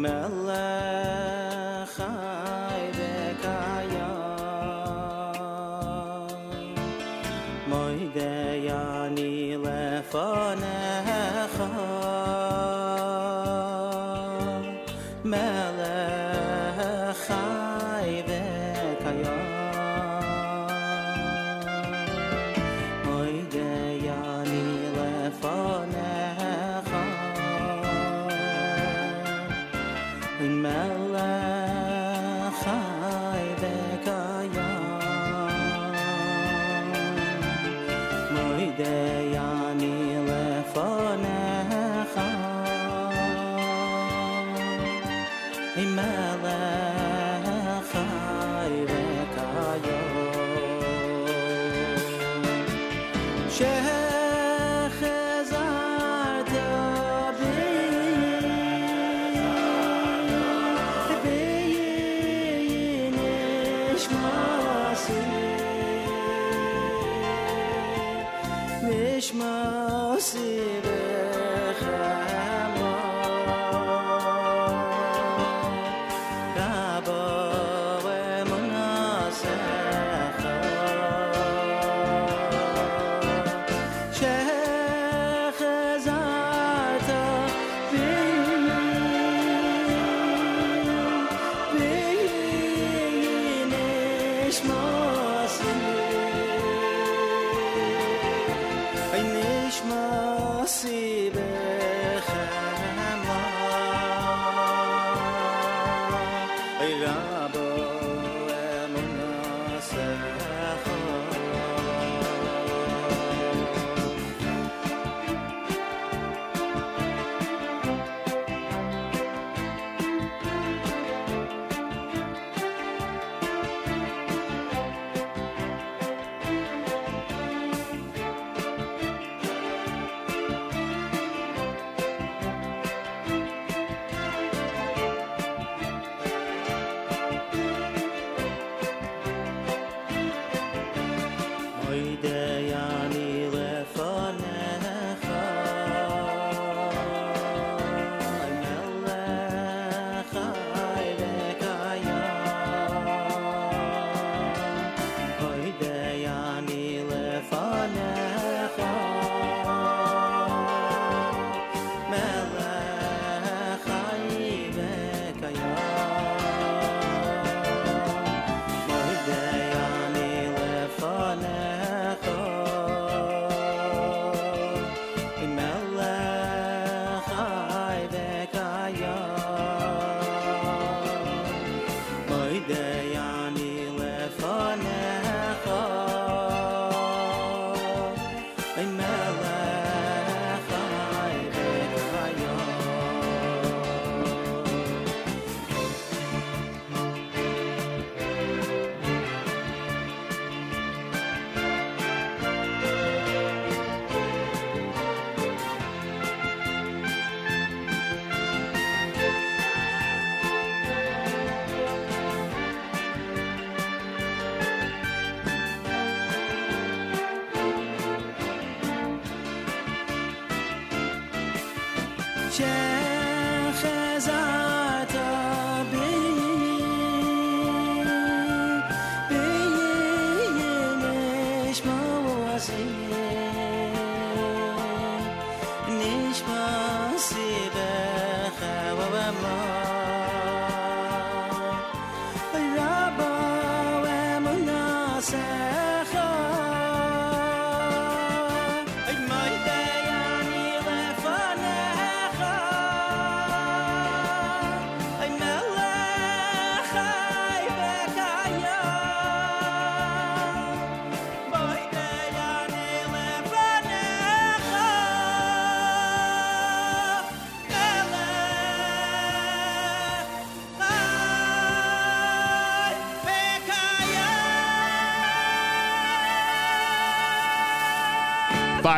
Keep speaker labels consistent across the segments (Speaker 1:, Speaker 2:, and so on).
Speaker 1: ما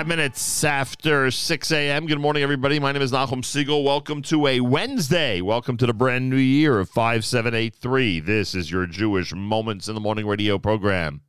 Speaker 1: Five minutes after 6 a.m. Good morning, everybody. My name is Nachum Segal. Welcome to a Wednesday. Welcome to the brand new year of 5783. This is your Jewish Moments in the Morning radio program.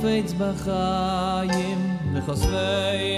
Speaker 2: חפץ בחיים לחסבי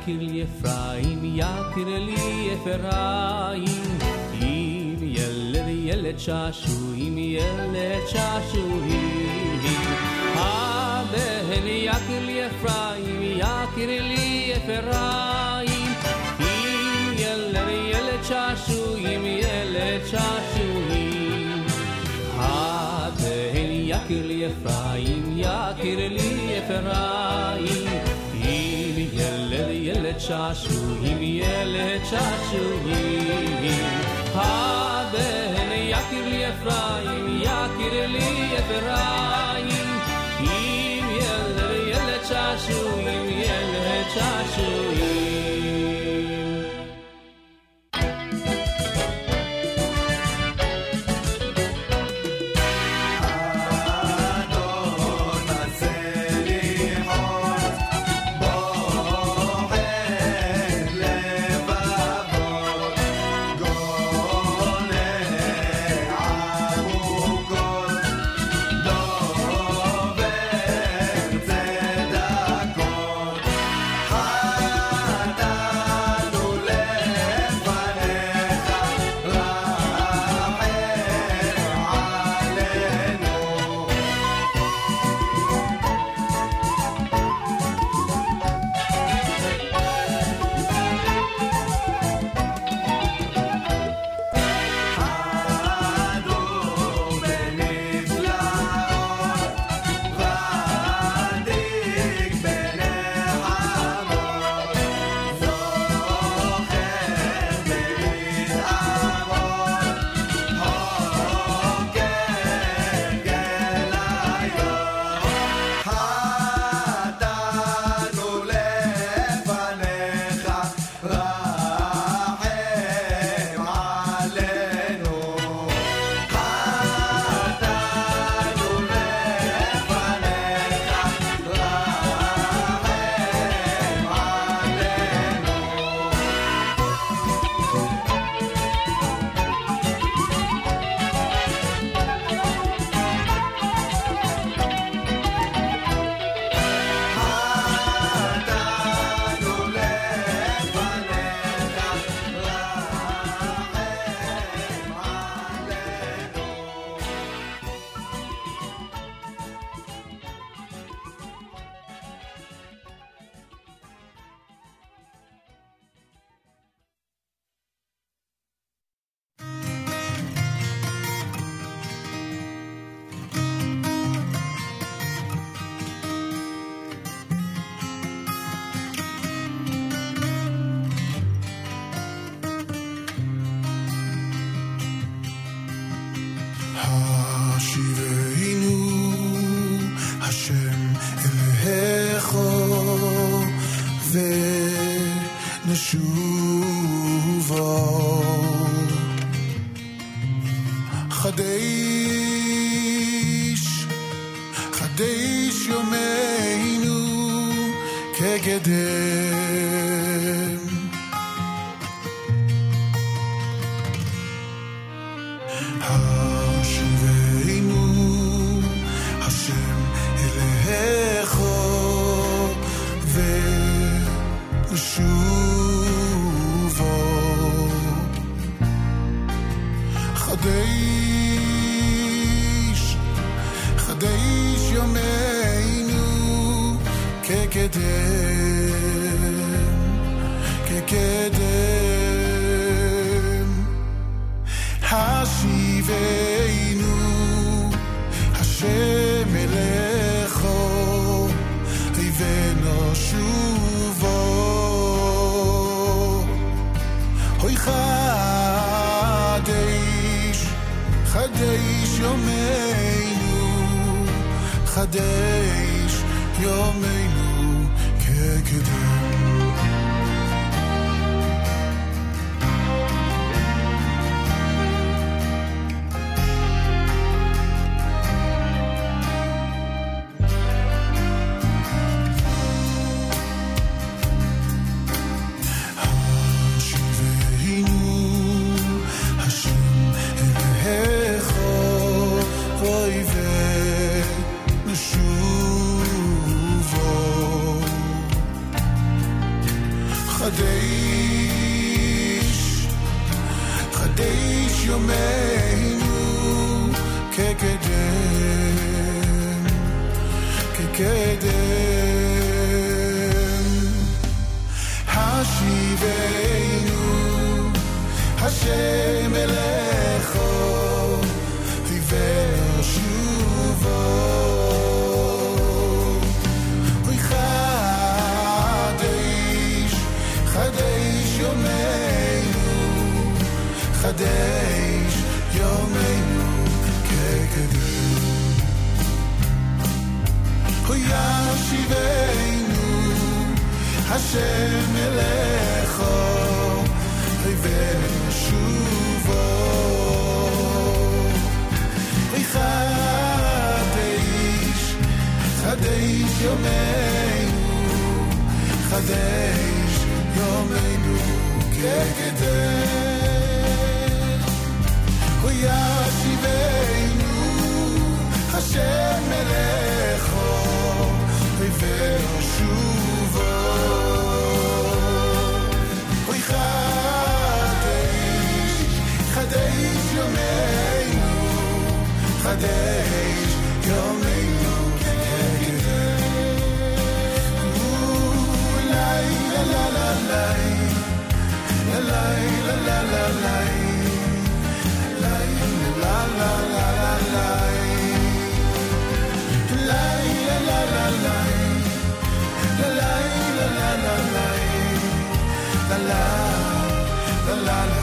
Speaker 3: יקיר לי אפרים, יקיר לי אפרים. אם ילד ילד שעשועים, ילד שעשועים. הבן יקיר לי אפרים, יקיר לי אפרים. שעשועים, ילד שעשועים. הבן יכיר לי אפרים, יכיר לי אפרים. אם ילד, ילד שעשועים, ילד שעשועים.
Speaker 4: Kadeş Yo memnun kekedir Yaşiveynu Hashem elecho Ve şuvo Kadeş Kadeş yo memnun Kadeş yo memnun וישיבנו השם מלאכו אויבינו שובו. אוי חדש, חדש יומנו, חדש יומנו כנגדנו. לה לה לה לה לה לה לה לה לה la la, la la. la.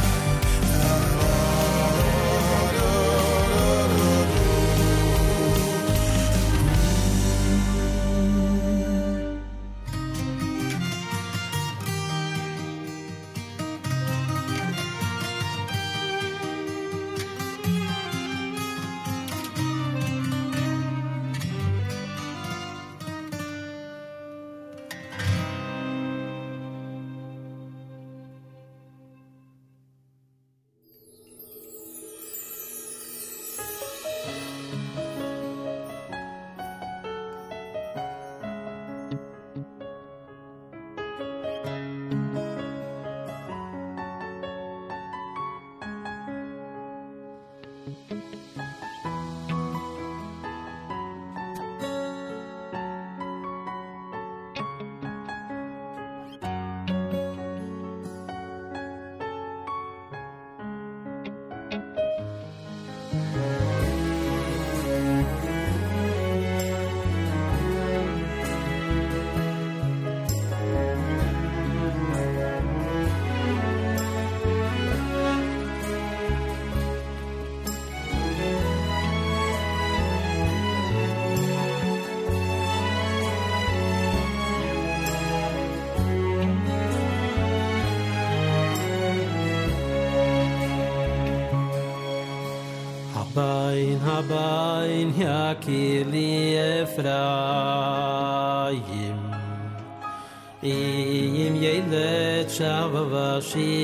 Speaker 2: she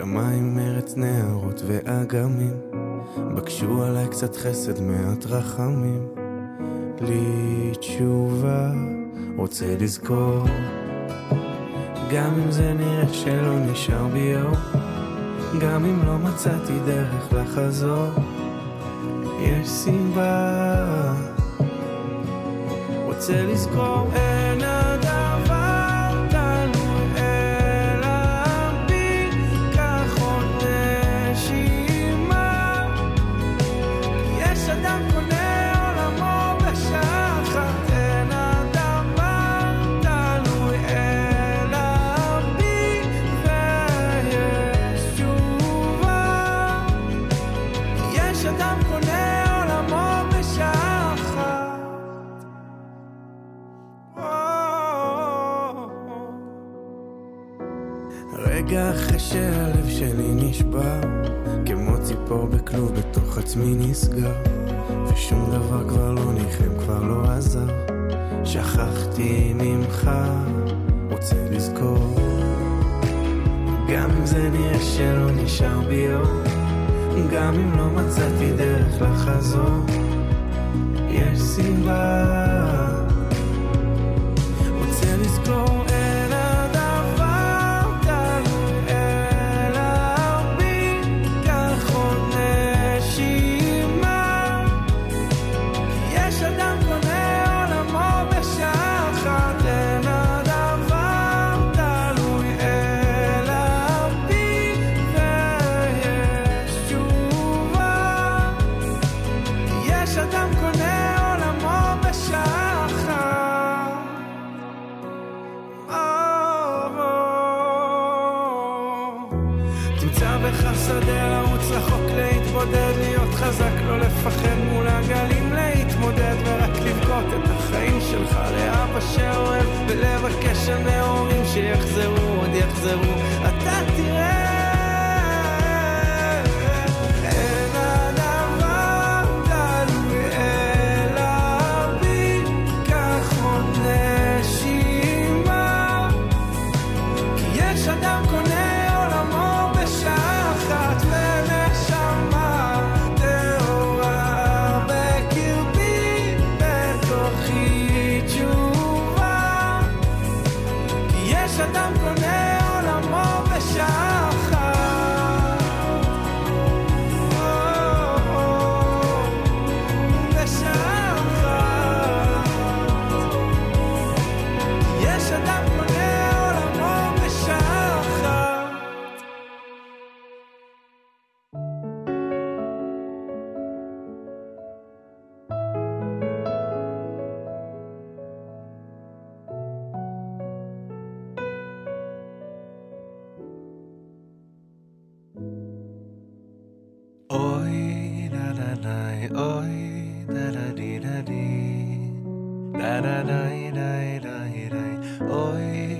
Speaker 2: שמיים, ארץ, נהרות ואגמים, בקשו עליי קצת חסד, מעט רחמים. לי תשובה, רוצה לזכור, גם אם זה נראה שלא נשאר בי אור, גם אם לא מצאתי דרך לחזור, יש סיבה. רוצה לזכור עיניי מדובר כמו ציפור בכלוב בתוך עצמי נסגר ושום דבר כבר לא ניחם, כבר לא עזר. שכחתי ממך, רוצה לזכור. גם אם זה נראה שלא נשאר בי אור גם אם לא מצאתי דרך לחזור. יש סיבה.
Speaker 5: oy da da di da di. Da da da da da
Speaker 2: oy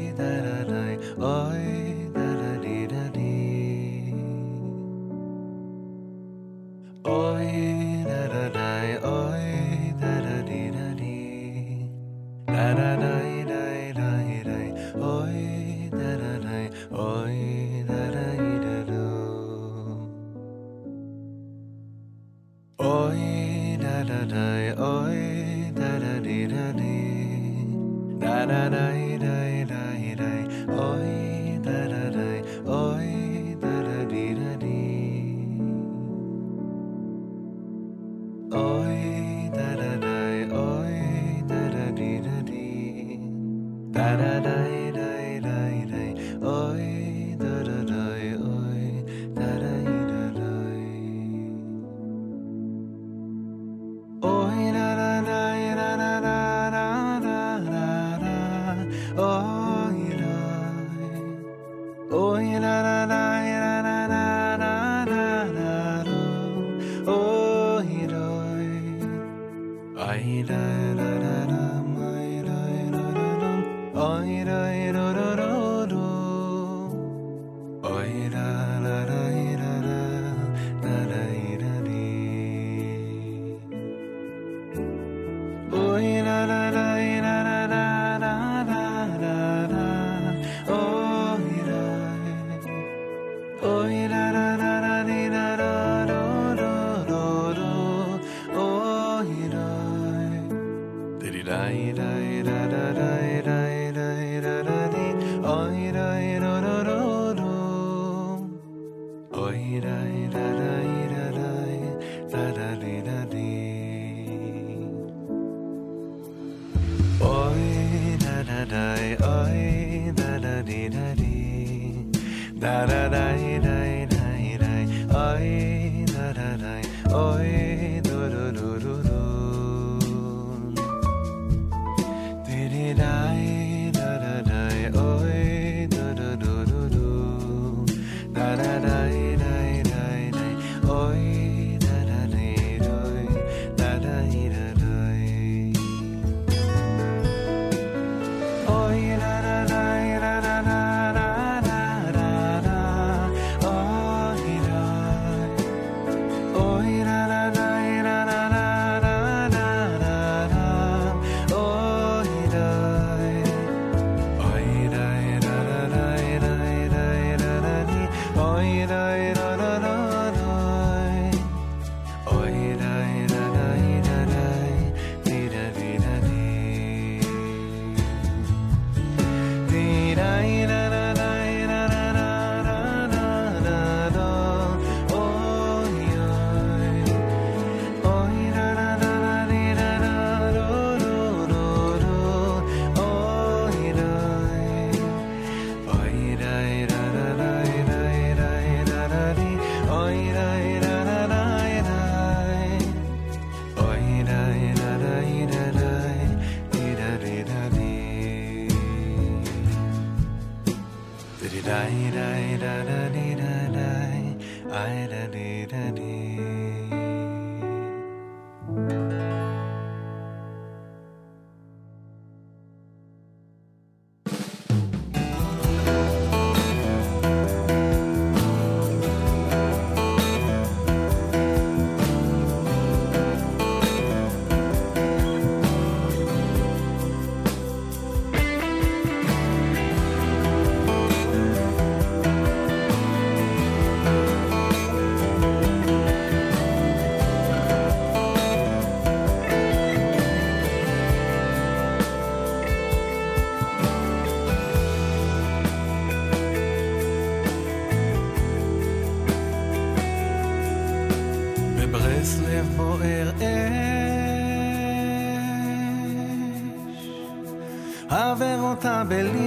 Speaker 2: time believe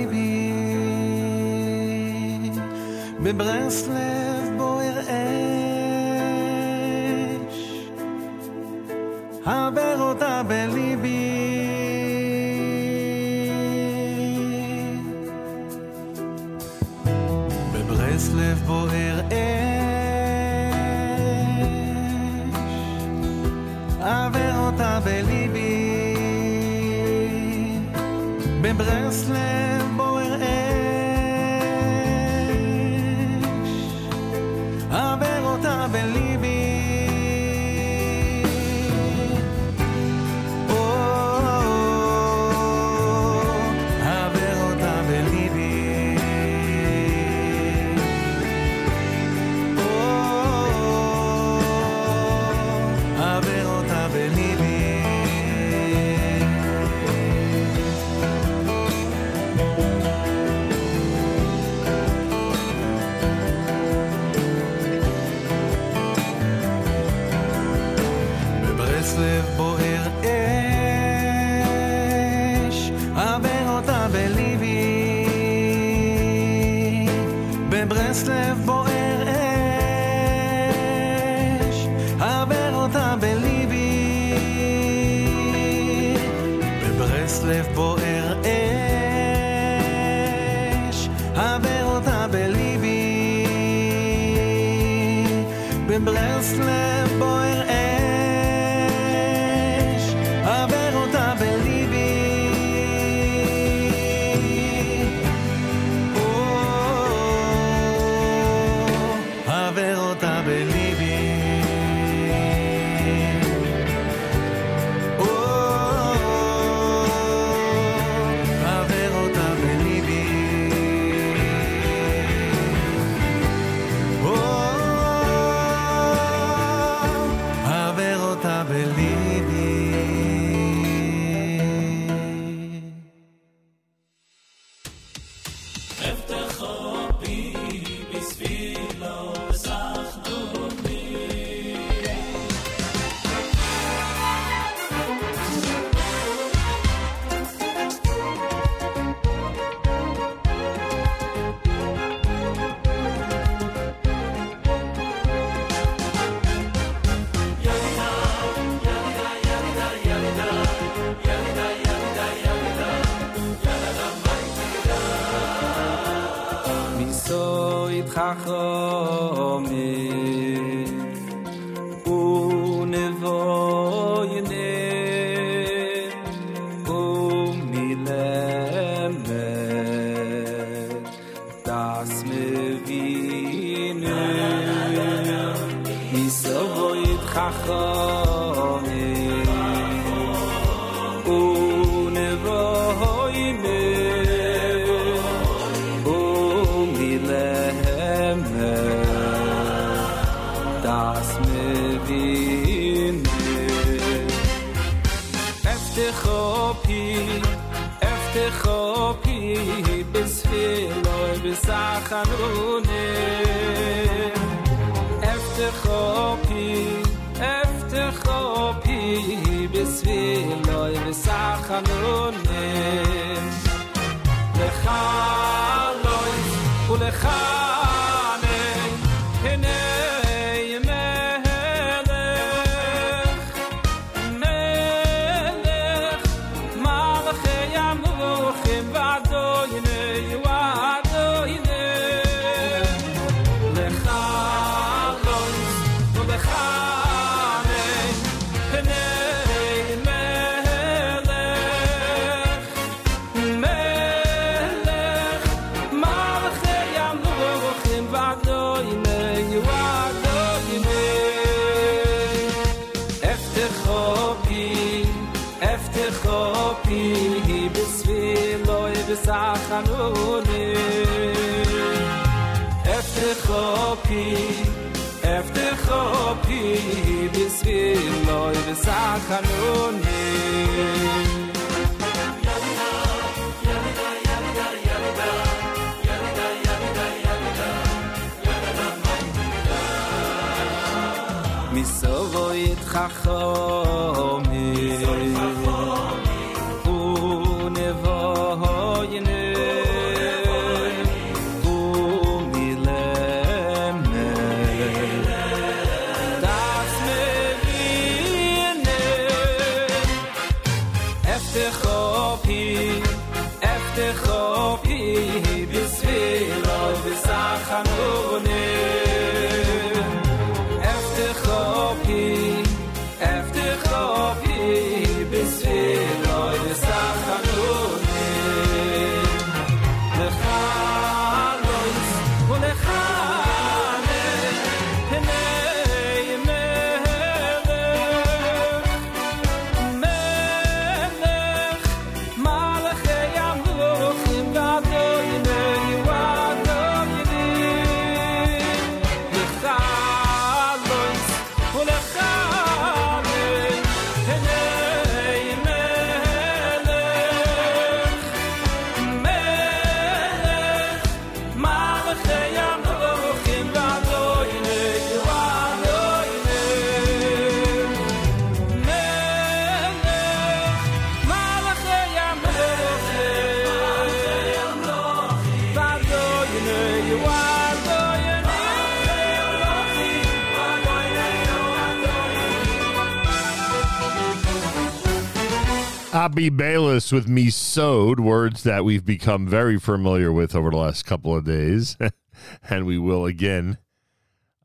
Speaker 6: Abby Bayless with Me Sewed, words that we've become very familiar with over the last couple of days, and we will again.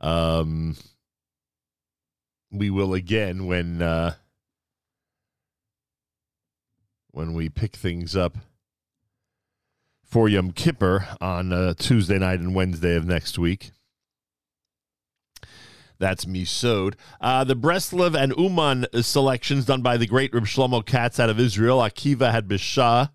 Speaker 6: Um, we will again when uh, when we pick things up for Yom Kippur on uh, Tuesday night and Wednesday of next week. That's me sewed. Uh, the Breslov and Uman selections done by the great Reb Shlomo Katz out of Israel. Akiva had Bishah,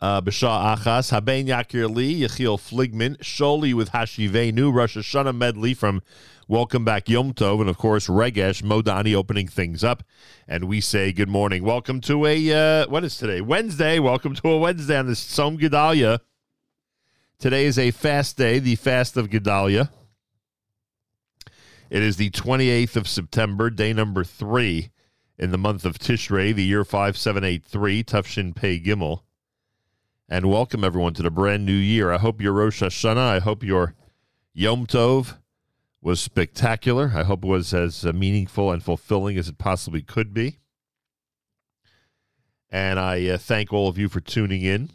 Speaker 6: uh, Bishah Achas, Haben Yakir Lee, Yechiel Fligman, Sholi with Hashivenu, Rosh Hashanah medley from Welcome Back Yom Tov, and of course Regesh Modani opening things up. And we say good morning. Welcome to a uh, what is today? Wednesday. Welcome to a Wednesday on this Tzom Gedalia. Today is a fast day, the fast of Gedalia. It is the 28th of September, day number three in the month of Tishrei, the year 5783, Tufshin Pei Gimel. And welcome everyone to the brand new year. I hope your Rosh Hashanah, I hope your Yom Tov was spectacular. I hope it was as uh, meaningful and fulfilling as it possibly could be. And I uh, thank all of you for tuning in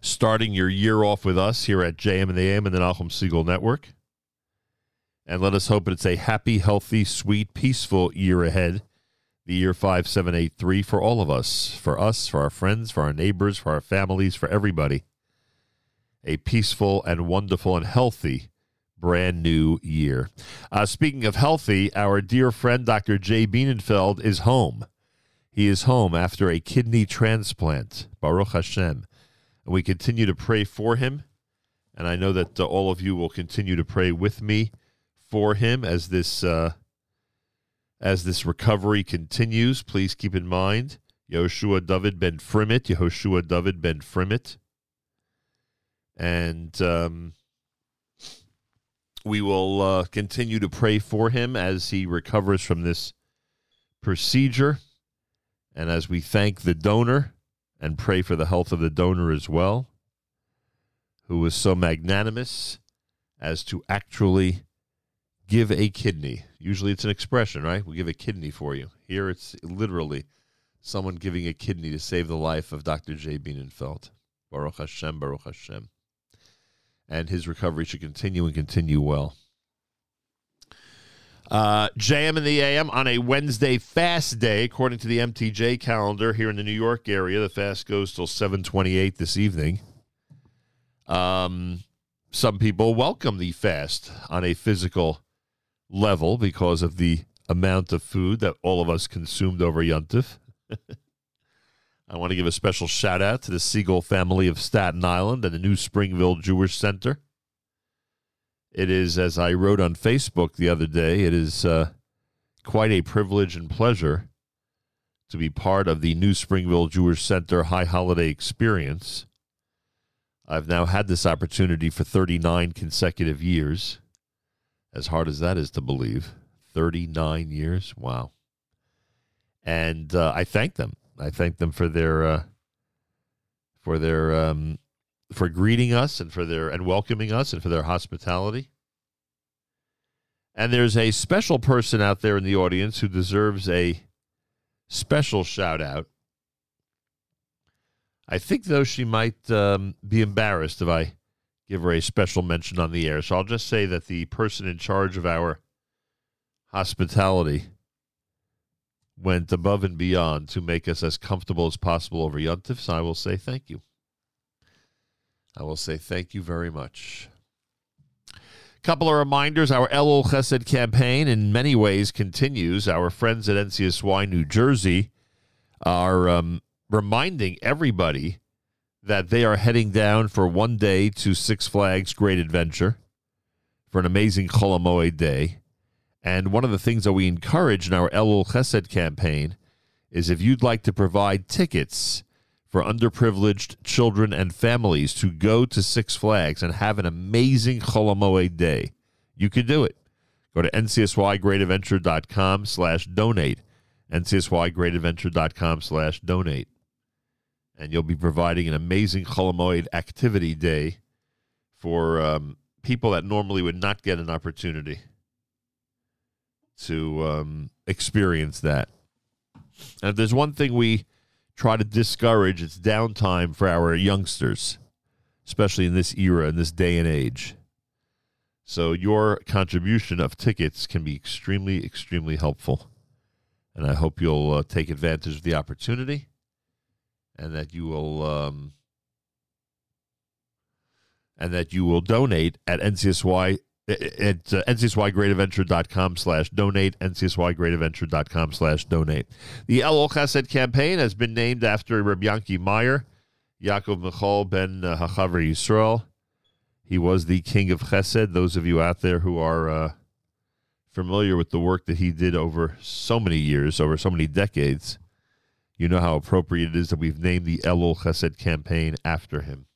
Speaker 6: starting your year off with us here at JM in the AM and the Nachum Segal Network. And let us hope it's a happy, healthy, sweet, peaceful year ahead. The year 5783 for all of us, for us, for our friends, for our neighbors, for our families, for everybody. A peaceful and wonderful and healthy brand new year. Uh, speaking of healthy, our dear friend Dr. Jay Bienenfeld is home. He is home after a kidney transplant. Baruch Hashem. And we continue to pray for him. And I know that uh, all of you will continue to pray with me for him as this uh, as this recovery continues. Please keep in mind Yehoshua David ben Frimit, Yehoshua David ben Frimit. And um, we will uh, continue to pray for him as he recovers from this procedure. And as we thank the donor and pray for the health of the donor as well, who was so magnanimous as to actually give a kidney. Usually it's an expression, right? We give a kidney for you. Here it's literally someone giving a kidney to save the life of Dr. J. Bienenfeld. Baruch Hashem, Baruch Hashem. And his recovery should continue and continue well. Uh, JM in the AM on a Wednesday fast day, according to the MTJ calendar here in the New York area. The fast goes till 728 this evening. Um, some people welcome the fast on a physical level because of the amount of food that all of us consumed over Yuntif. I want to give a special shout out to the Siegel family of Staten Island and the New Springville Jewish Center. It is, as I wrote on Facebook the other day, it is uh, quite a privilege and pleasure to be part of the New Springville Jewish Center High Holiday Experience. I've now had this opportunity for 39 consecutive years as hard as that is to believe. 39 years. Wow. And uh, I thank them. I thank them for their uh, for their um, for greeting us and for their and welcoming us and for their hospitality. And there's a special person out there in the audience who deserves a special shout out. I think though she might um, be embarrassed if I give her a special mention on the air. So I'll just say that the person in charge of our hospitality went above and beyond to make us as comfortable as possible over Yontif. So I will say thank you. I will say thank you very much. Couple of reminders our Elul Chesed campaign in many ways continues. Our friends at NCSY New Jersey are um, reminding everybody that they are heading down for one day to Six Flags Great Adventure for an amazing Chol Hamoed day. And one of the things that we encourage in our Elul Chesed campaign is if you'd like to provide tickets for underprivileged children and families to go to Six Flags and have an amazing Chol Hamoed day, you can do it. Go to ncsygreatadventure.com slash donate, ncsygreatadventure.com slash donate and you'll be providing an amazing Chol Hamoed activity day for um, people that normally would not get an opportunity to um, experience that. And if there's one thing we try to discourage, it's downtime for our youngsters, especially in this era, in this day and age. So your contribution of tickets can be extremely, extremely helpful. And I hope you'll uh, take advantage of the opportunity and that you will um, and that you will donate at NCSY at uh, ncsygreatadventure.com slash donate ncsygreatadventure.com slash donate. The El Chesed campaign has been named after Rabbi Yanki Meyer Yaakov Michal ben uh, Hachaver Yisrael. He was the king of Chesed. Those of you out there who are uh, familiar with the work that he did over so many years over so many decades you know how appropriate it is that we've named the Elul Chesed campaign after him.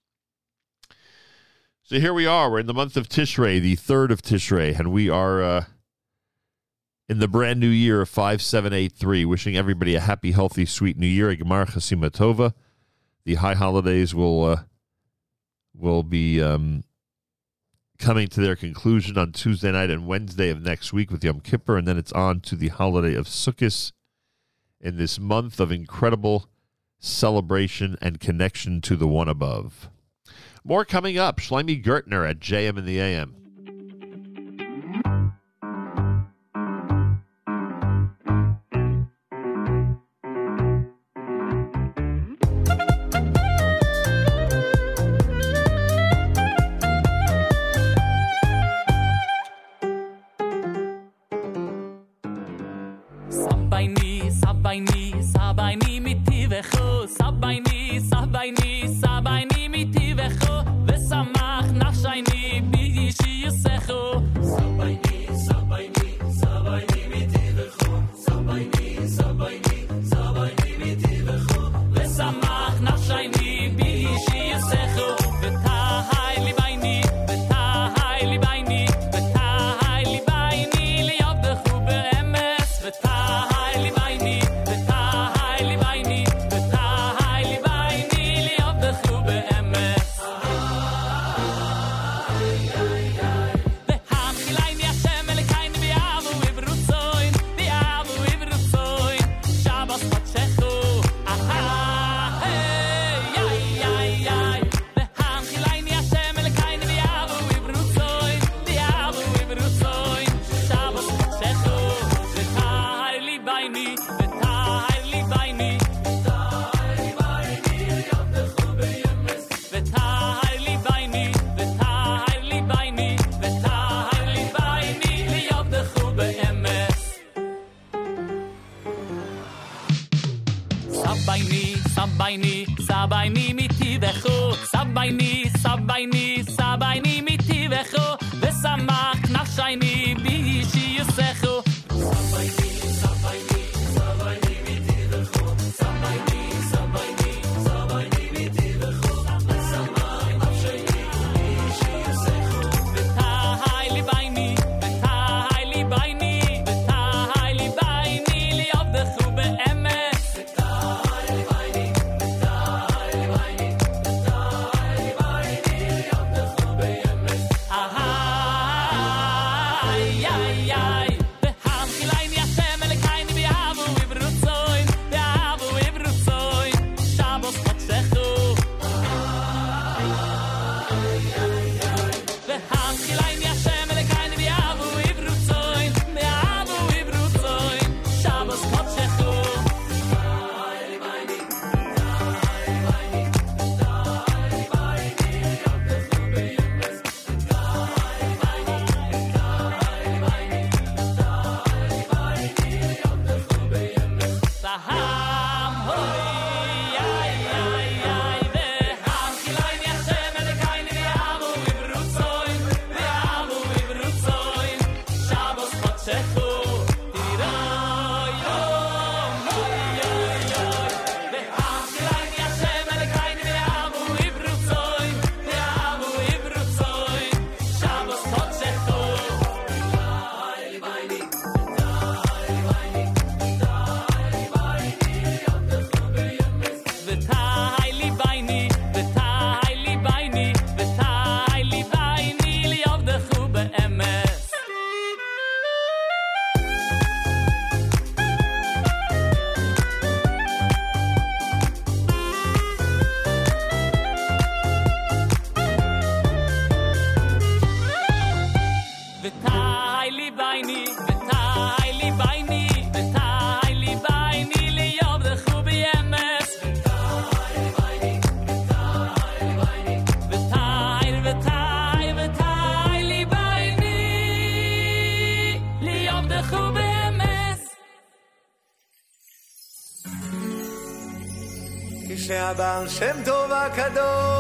Speaker 6: So here we are. We're in the month of Tishrei, the third of Tishrei, and we are uh, in the brand new year of 5783. Wishing everybody a happy, healthy, sweet new year. Gemar Chasima The high holidays will uh, will be um, coming to their conclusion on Tuesday night and Wednesday of next week with Yom Kippur, and then it's on to the holiday of Sukkot in this month of incredible celebration and connection to the one above.
Speaker 7: More coming up. Shlomi Gertner at JM in the AM.
Speaker 8: כשהבעל שם טוב הקדוש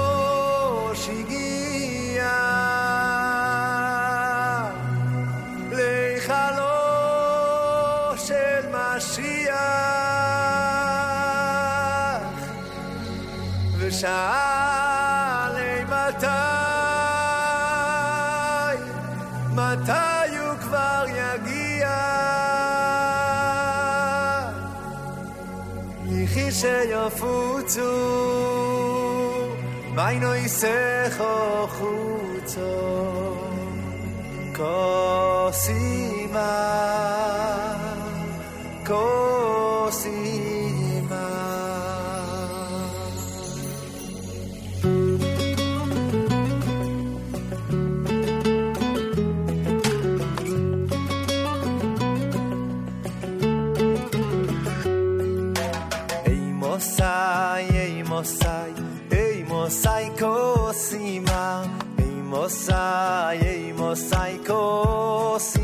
Speaker 9: mosai, ei mosai, ei mosai kosima, ei mosai, ei mosai
Speaker 10: kosima.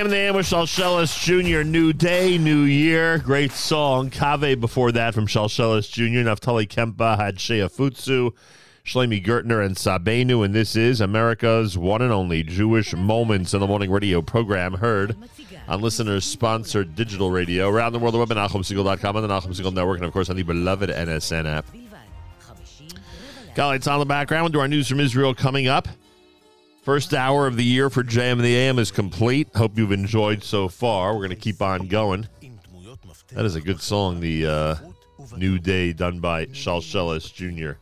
Speaker 6: JM the Ambush, Jr., New Day, New Year. Great song. Kave before that from Shalsheles Jr. Naftali Kempeh had Shea Futsu, Shlomi Gertner, and Sabenu. And this is America's one and only Jewish Moments in the Morning radio program heard on listeners sponsored digital radio around the world, the web at NachumSegal.com and the Nachum Segal Network, and of course on the beloved NSN app. Golly, it's on the background. We'll do our news from Israel coming up. First hour of the year for JM and the AM is complete. Hope you've enjoyed so far. We're going to keep on going. That is a good song, the uh, New Day done by Shalsheles Jr.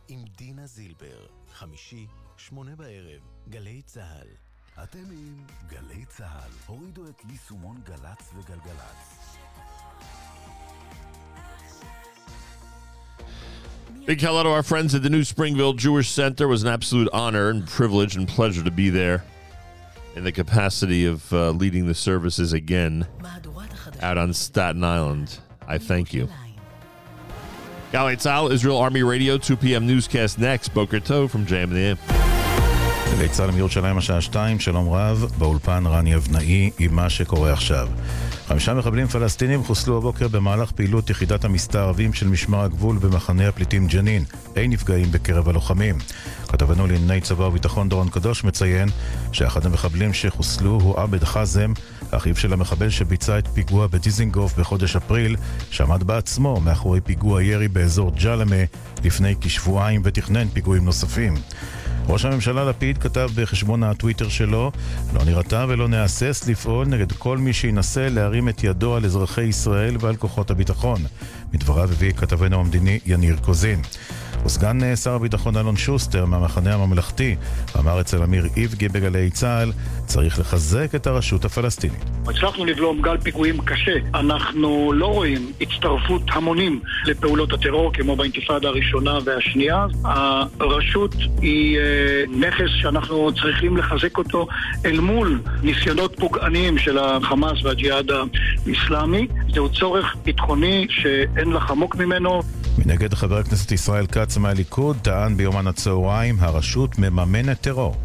Speaker 11: אתם עם גלי צה"ל. הורידו את יישומון גל"צ וגלגלצ.
Speaker 6: Big hello to our friends at the New Springville Jewish Center. It was an absolute honor and privilege and pleasure to be there in the capacity of uh, leading the services again out on Staten Island. I thank you. Galei Tzahal, Israel Army Radio, 2 p.m. newscast next. Boker Tov from JM the
Speaker 12: גלי צה"ל מירושלים השעה 2, שלום רב, באולפן רני אבנאי עם מה שקורה עכשיו. חמישה מחבלים פלסטינים חוסלו הבוקר במהלך פעילות יחידת המסתערבים של משמר הגבול במחנה הפליטים ג'נין. אין נפגעים בקרב הלוחמים. כתבנו לענייני צבא וביטחון דורון קדוש מציין שאחד המחבלים שחוסלו הוא עבד חזם, אחיו של המחבל שביצע את פיגוע בדיזינגוף בחודש אפריל, שעמד בעצמו מאחורי פיגוע ירי באזור ג'למה לפני כשבועיים ותכנן פיגועים נוספים. ראש הממשלה לפיד כתב בחשבון הטוויטר שלו לא נירתע ולא נהסס לפעול נגד כל מי שינסה להרים את ידו על אזרחי ישראל ועל כוחות הביטחון. מדבריו הביא כתבנו המדיני יניר קוזין. וסגן אה, שר הביטחון אלון שוסטר מהמחנה הממלכתי אמר אצל אמיר איבגי בגלי צה"ל צריך לחזק את הרשות הפלסטינית.
Speaker 13: הצלחנו לבלום גל פיגועים קשה. אנחנו לא רואים הצטרפות המונים לפעולות הטרור כמו באינתיפאדה הראשונה והשנייה. הרשות היא אה, נכס שאנחנו צריכים לחזק אותו אל מול ניסיונות פוגעניים של החמאס והג'יהאד האיסלאמי. זהו צורך ביטחוני שאין לך עמוק ממנו.
Speaker 12: מנגד חבר הכנסת ישראל כץ מהליכוד טען ביומן הצהריים הרשות מממנת טרור.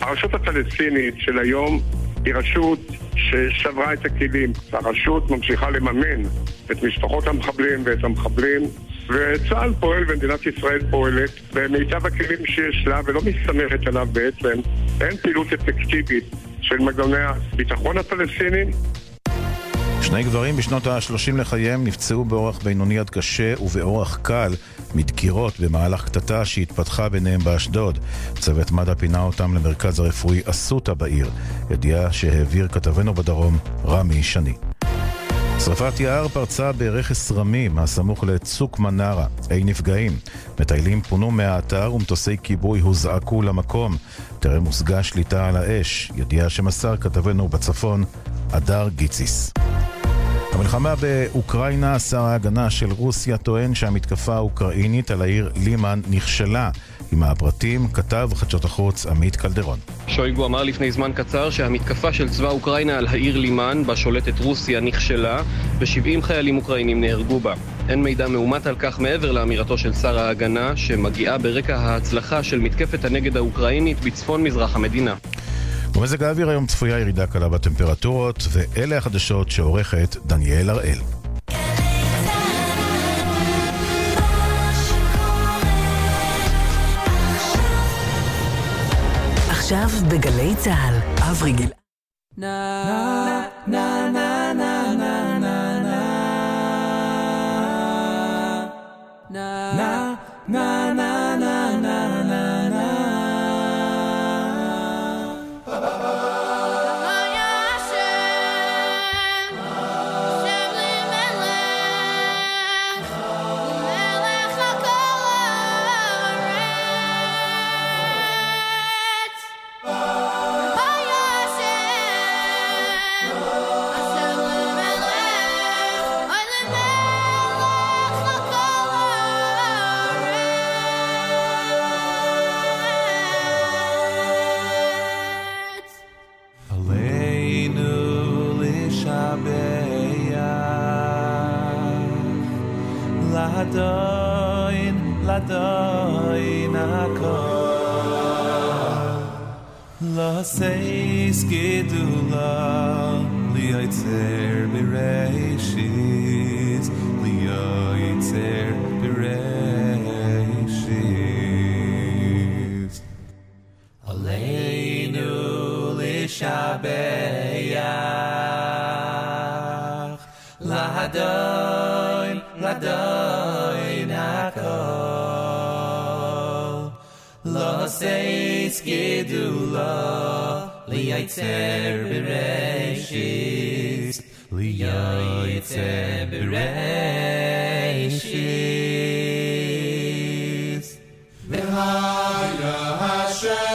Speaker 14: הרשות הפלסטינית של היום היא רשות ששברה את הכלים. הרשות ממשיכה לממן את משפחות המחבלים ואת המחבלים וצה"ל פועל ומדינת ישראל פועלת במיטב הכלים שיש לה ולא מסתמכת עליו בעצם. אין פעילות אפקטיבית של מנגנוני הביטחון הפלסטינים
Speaker 12: שני גברים בשנות ה-30 לחייהם נפצעו באורח בינוני עד קשה ובאורח קל מדקירות במהלך קטטה שהתפתחה ביניהם באשדוד. צוות מד"א פינה אותם למרכז הרפואי אסותא בעיר. ידיעה שהעביר כתבנו בדרום, רמי שני. שרפת יער פרצה ברכס רמים, הסמוך לצוק מנרה. אין נפגעים. מטיילים פונו מהאתר ומטוסי כיבוי הוזעקו למקום. טרם הושגה שליטה על האש. ידיעה שמסר כתבנו בצפון, הדר גיציס. המלחמה באוקראינה, שר ההגנה של רוסיה טוען שהמתקפה האוקראינית על העיר לימן נכשלה. עם הפרטים כתב חדשות החוץ עמית קלדרון.
Speaker 15: שויגו אמר לפני זמן קצר שהמתקפה של צבא אוקראינה על העיר לימן, בה שולטת רוסיה, נכשלה, ו-70 חיילים אוקראינים נהרגו בה. אין מידע מאומת על כך מעבר לאמירתו של שר ההגנה, שמגיעה ברקע ההצלחה של מתקפת הנגד האוקראינית בצפון מזרח המדינה.
Speaker 12: במזג האוויר היום צפויה ירידה קלה בטמפרטורות, ואלה החדשות שעורכת דניאל הראל.
Speaker 16: עכשיו בגלי צה"ל, אברי גיל...
Speaker 10: עלינו
Speaker 2: Aseis gedula liyaitzer bereshis liyaitzer bereshis Aleinu lishabeach gedula liyitzer bereshis liyitzer bereshis v'hara Hashem.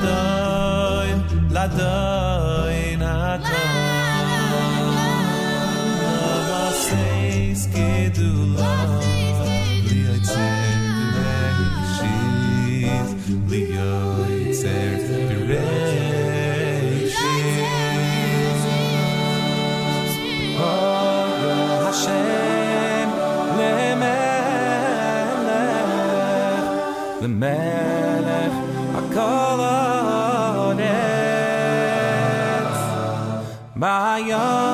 Speaker 2: the ya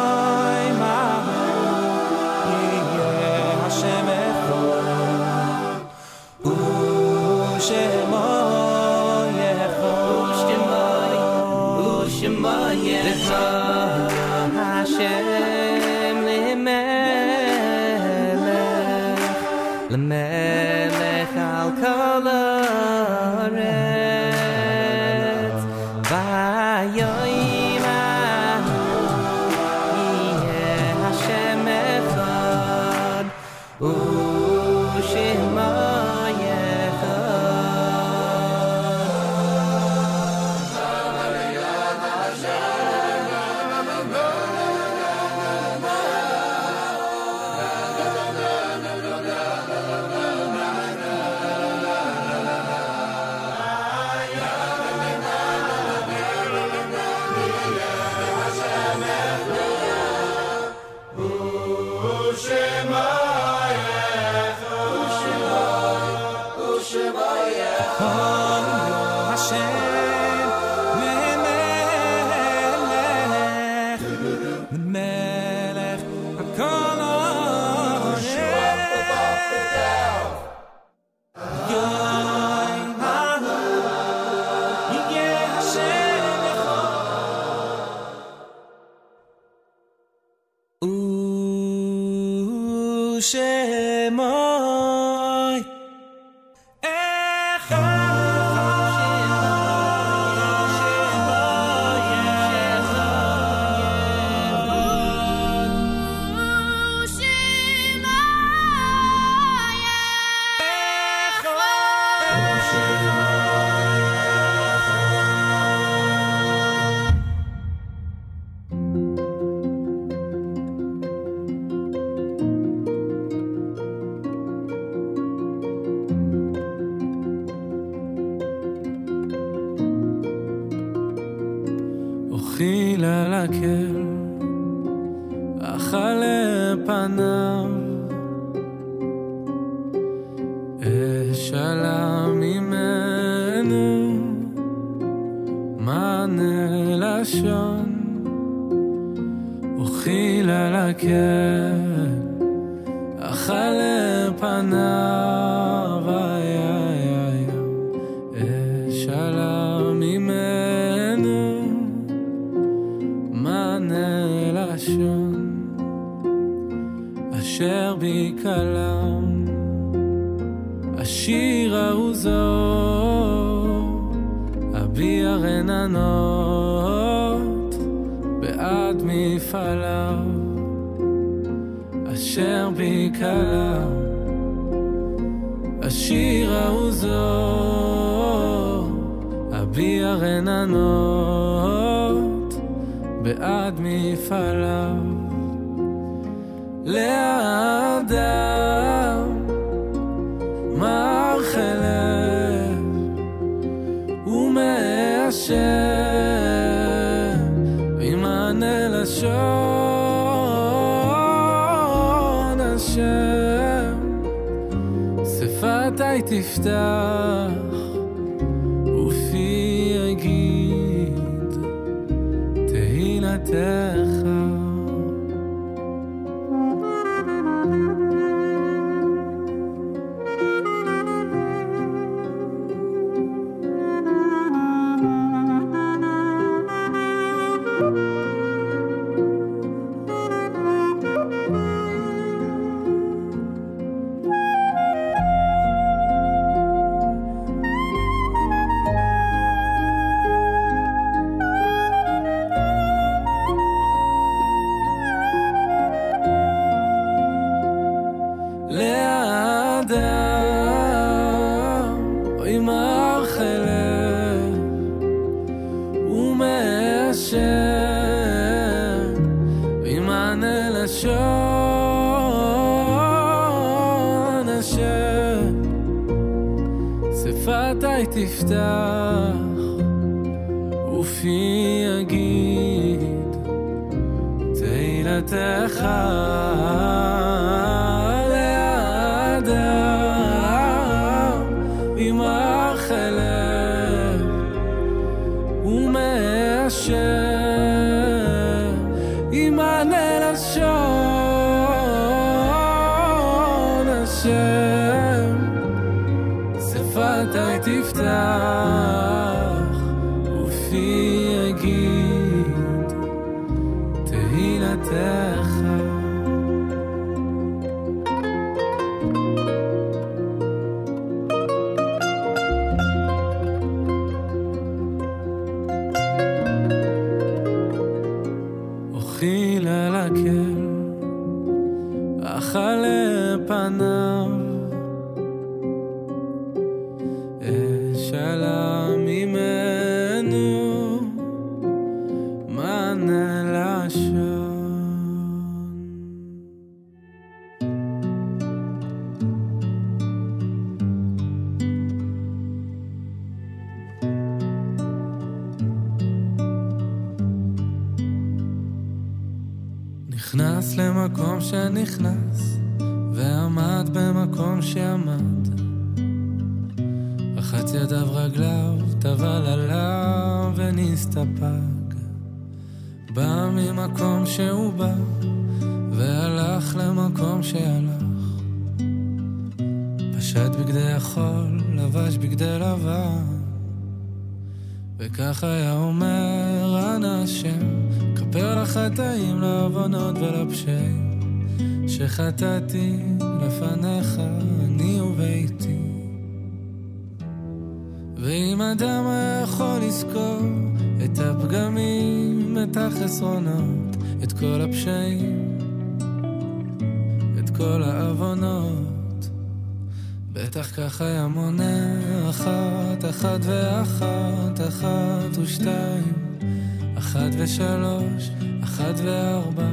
Speaker 2: ושלוש, אחת וארבע,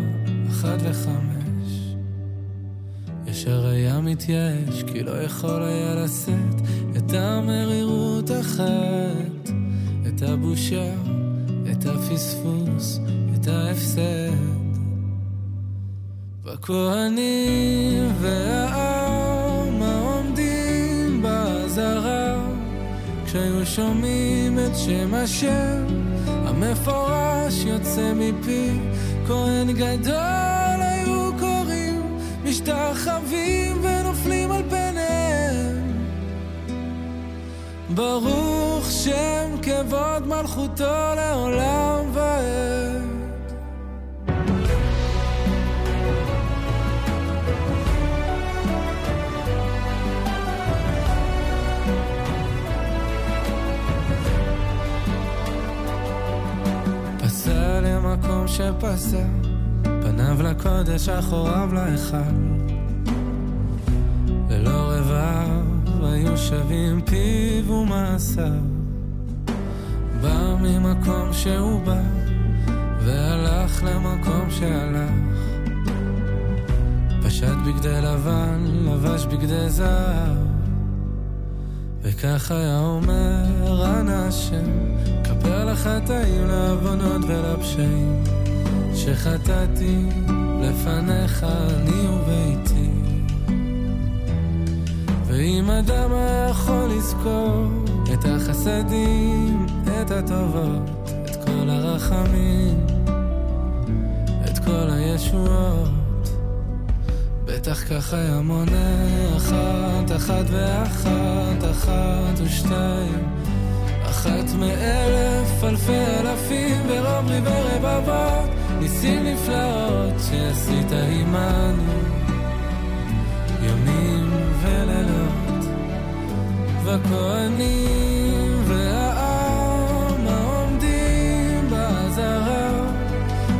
Speaker 2: אחת וחמש. ישר היה מתייאש, כי לא יכול היה לשאת את המרירות החטא, את הבושה, את הפספוס, את ההפסד. בכהנים והעם העומדים באזהרה, כשהיו שומעים את שם השם, המפורש יוצא מפי, כהן גדול היו קוראים, משתחווים ונופלים על פניהם. ברוך שם כבוד מלכותו לעולם ועד. שפסע, פניו לקודש, אחוריו להיכל. ללא רבב היו שווים פיו ומעשיו. בא ממקום שהוא בא, והלך למקום שהלך. פשט בגדי לבן, לבש בגדי זהב. וכך היה אומר אנא השם, כפר לחטאים, לעוונות ולפשעים, שחטאתי לפניך אני וביתי. ואם אדם היה יכול לזכור את החסדים, את הטובות, את כל הרחמים, את כל הישועות, בטח כך היה מונה אחת, אחת ואחת, אחת ושתיים, אחת מאלף, אלפי אלפים, ורוב ריבי רבבות, ניסים נפלאות שעשית עמנו, ימים ולילות, והכהנים והעם העומדים באזהרה,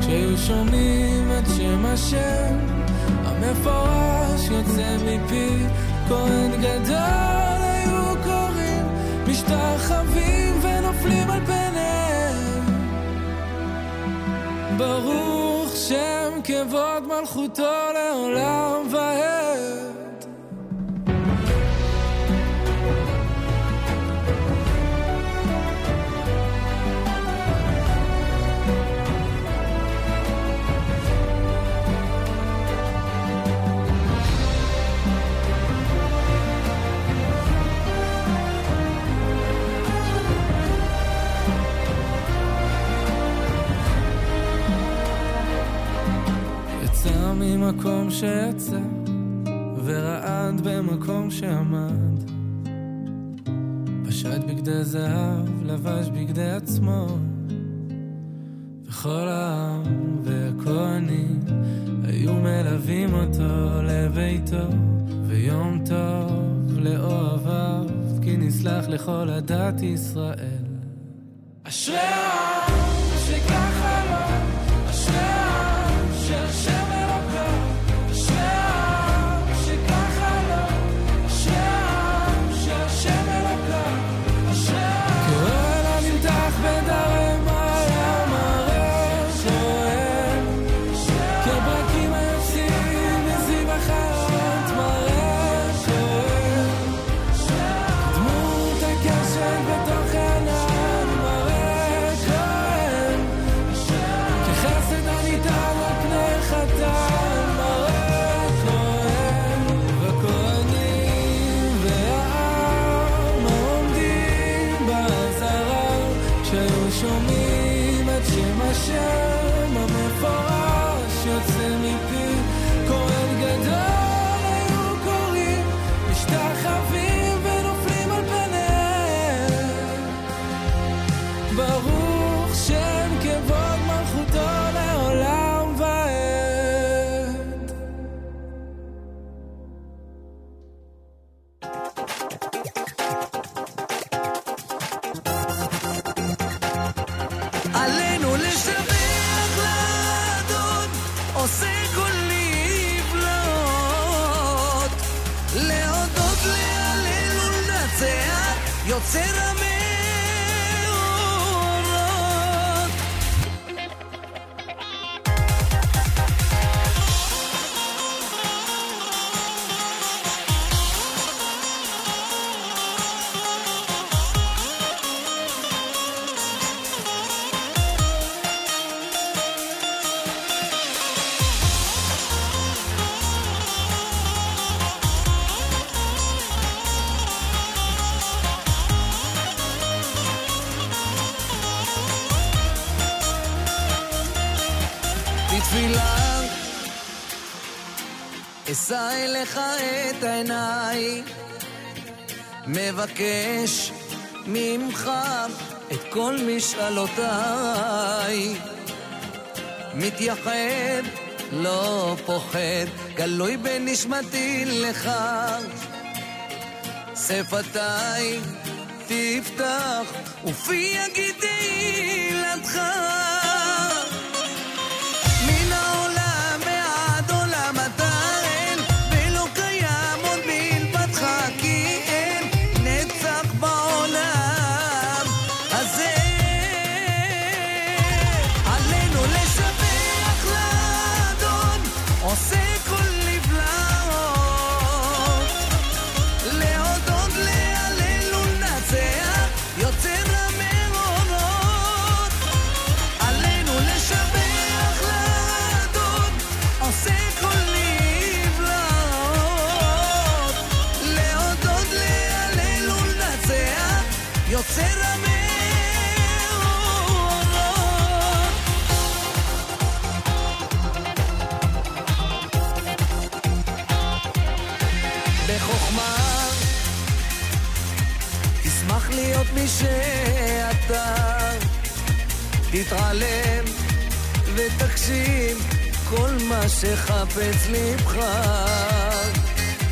Speaker 2: כשהיו שומעים את שם השם, המפורש יוצא מפי, כהן גדול היו קוראים, משתחווים ונופלים על פניהם. ברוך שם כבוד מלכותו לעולם ועד. במקום שיצא, ורעד במקום שעמד. פשט בגדי זהב, לבש בגדי עצמו, וכל העם והכהנים היו מלווים אותו לביתו, ויום טוב לאוהביו, כי נסלח לכל הדת ישראל. אשרי העם שככה
Speaker 9: לא... מבקש ממך את כל משאלותיי. מתייחד, לא פוחד, גלוי בנשמתי לך. שפתיי תפתח, ופי יגידי תהילתך. תתעלם ותגשים כל מה שחפץ לבך.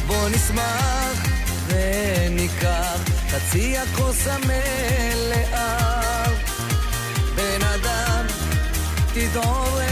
Speaker 9: בוא נשמח וניקח חצי הכוס המלאה. בן אדם, תתעורר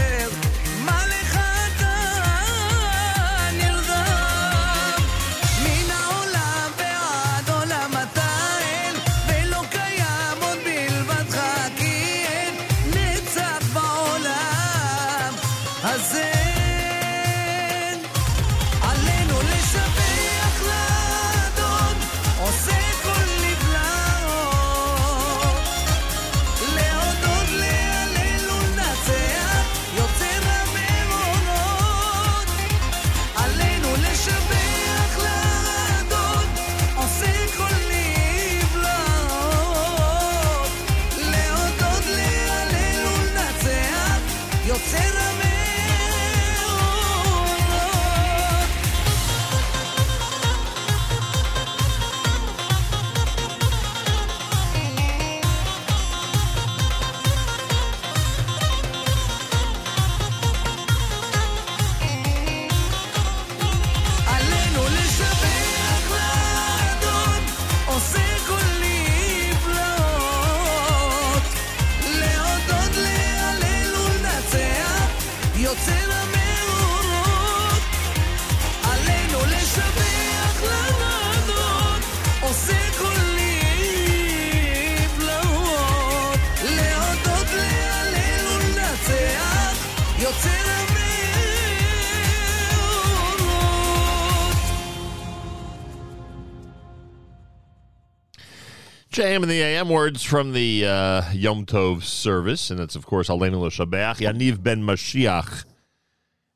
Speaker 6: the AM words from the uh, Yom Tov service, and that's of course Aleinu L'Shabach. Yaniv Ben Mashiach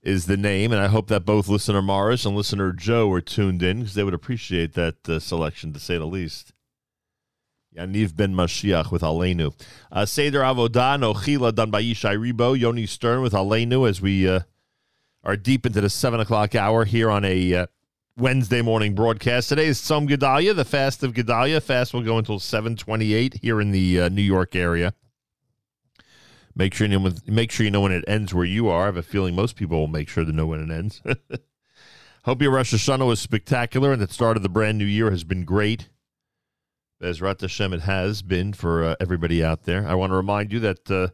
Speaker 6: is the name, and I hope that both listener Morris and listener Joe are tuned in because they would appreciate that uh, selection to say the least. Yaniv Ben Mashiach with Aleinu. Uh, Seder Avodah Nochila done by Yishai Ribo, Yoni Stern with Aleinu as we uh, are deep into the 7 o'clock hour here on a uh, Wednesday morning broadcast. Today is Tzom Gedalia, the fast of Gedalia. Fast will go until 728 here in the uh, New York area. Make sure, you know when, make sure you know when it ends where you are. I have a feeling most people will make sure to know when it ends. Hope your Rosh Hashanah was spectacular and the start of the brand new year has been great. Bezrat Hashem, it has been for uh, everybody out there. I want to remind you that uh,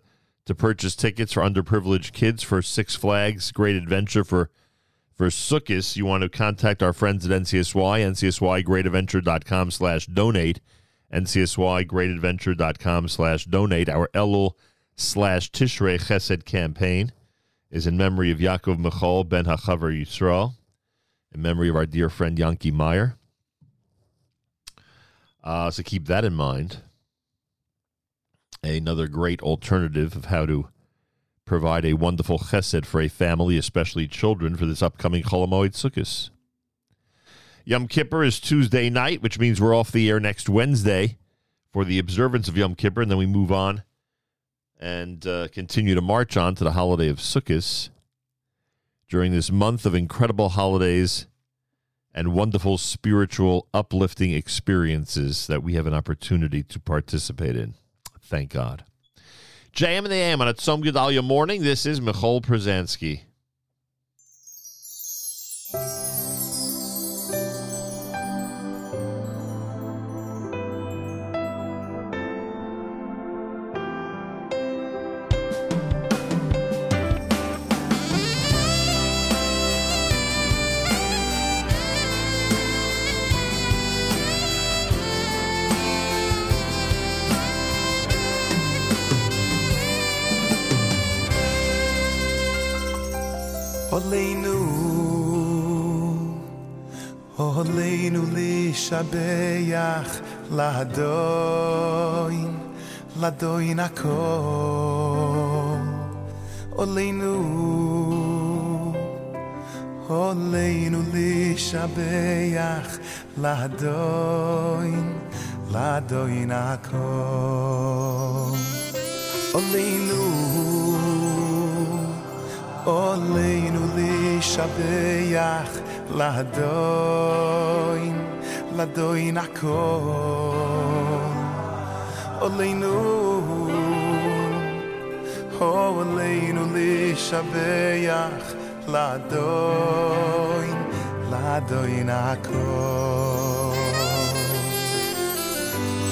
Speaker 6: to purchase tickets for underprivileged kids for Six Flags Great Adventure for for Sukkot, you want to contact our friends at NCSY, ncsygreatadventure.com slash donate, ncsygreatadventure.com slash donate. Our Elul slash Tishrei Chesed campaign is in memory of Yaakov Michal ben Hachavar Yisrael, in memory of our dear friend Yanki Meyer. Uh, so keep that in mind. Another great alternative of how to provide a wonderful chesed for a family, especially children, for this upcoming Chol Hamoed Sukkot. Yom Kippur is Tuesday night, which means we're off the air next Wednesday for the observance of Yom Kippur, and then we move on and uh, continue to march on to the holiday of Sukkot during this month of incredible holidays and wonderful spiritual uplifting experiences that we have an opportunity to participate in. Thank God. JM and the AM on a Tzom Gedalia morning. This is Michal Przanski.
Speaker 5: לשבח לאדוין, לאדוין הכל. עולנו, עולנו לשבח לאדוין, לאדוין הכל. עולנו, עולנו לשבח לאדוין, la doina ko o le nu o le nu la doin la doina in a ko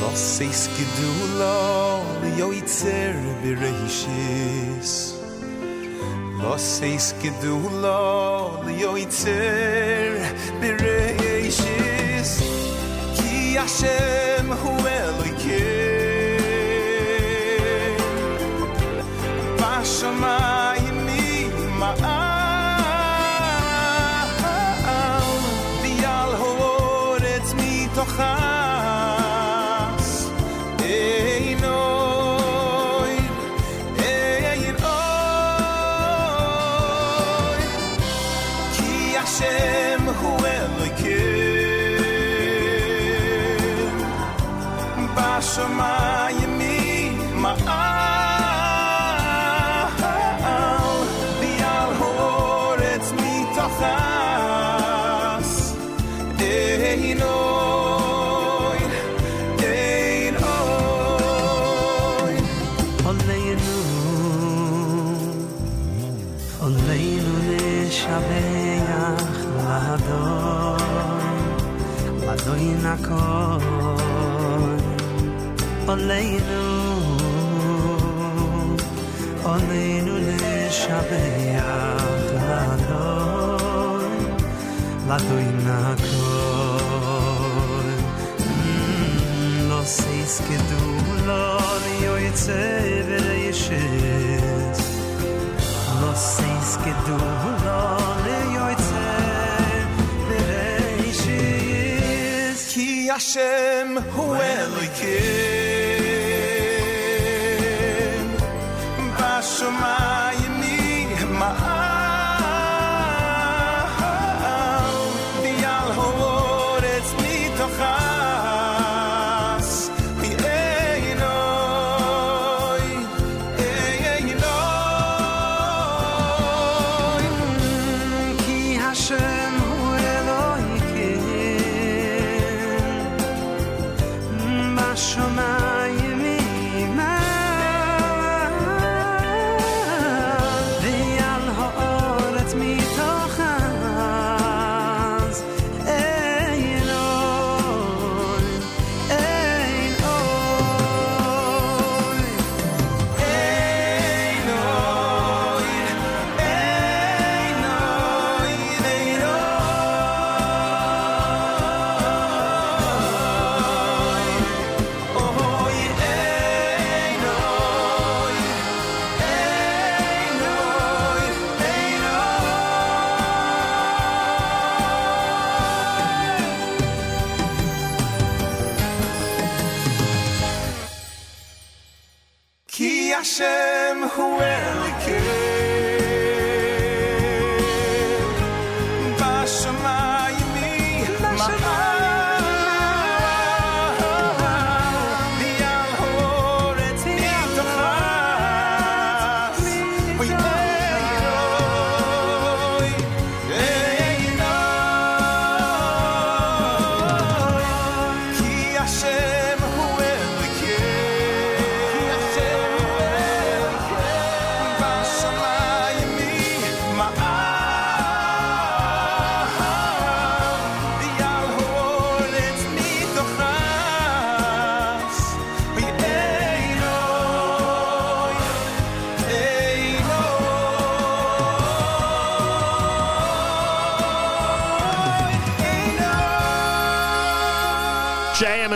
Speaker 5: Vossis gidu lo li yo itzer bi reishis Vossis gidu lo li yo itzer bi Hashem hu Elokein Bashamayim
Speaker 17: leinu onenu le shabeya khana la lo seis ke du lo io e
Speaker 5: te
Speaker 9: yeshit e seis ke du lo io e te vede
Speaker 17: ki
Speaker 9: she Hashem, who
Speaker 6: will?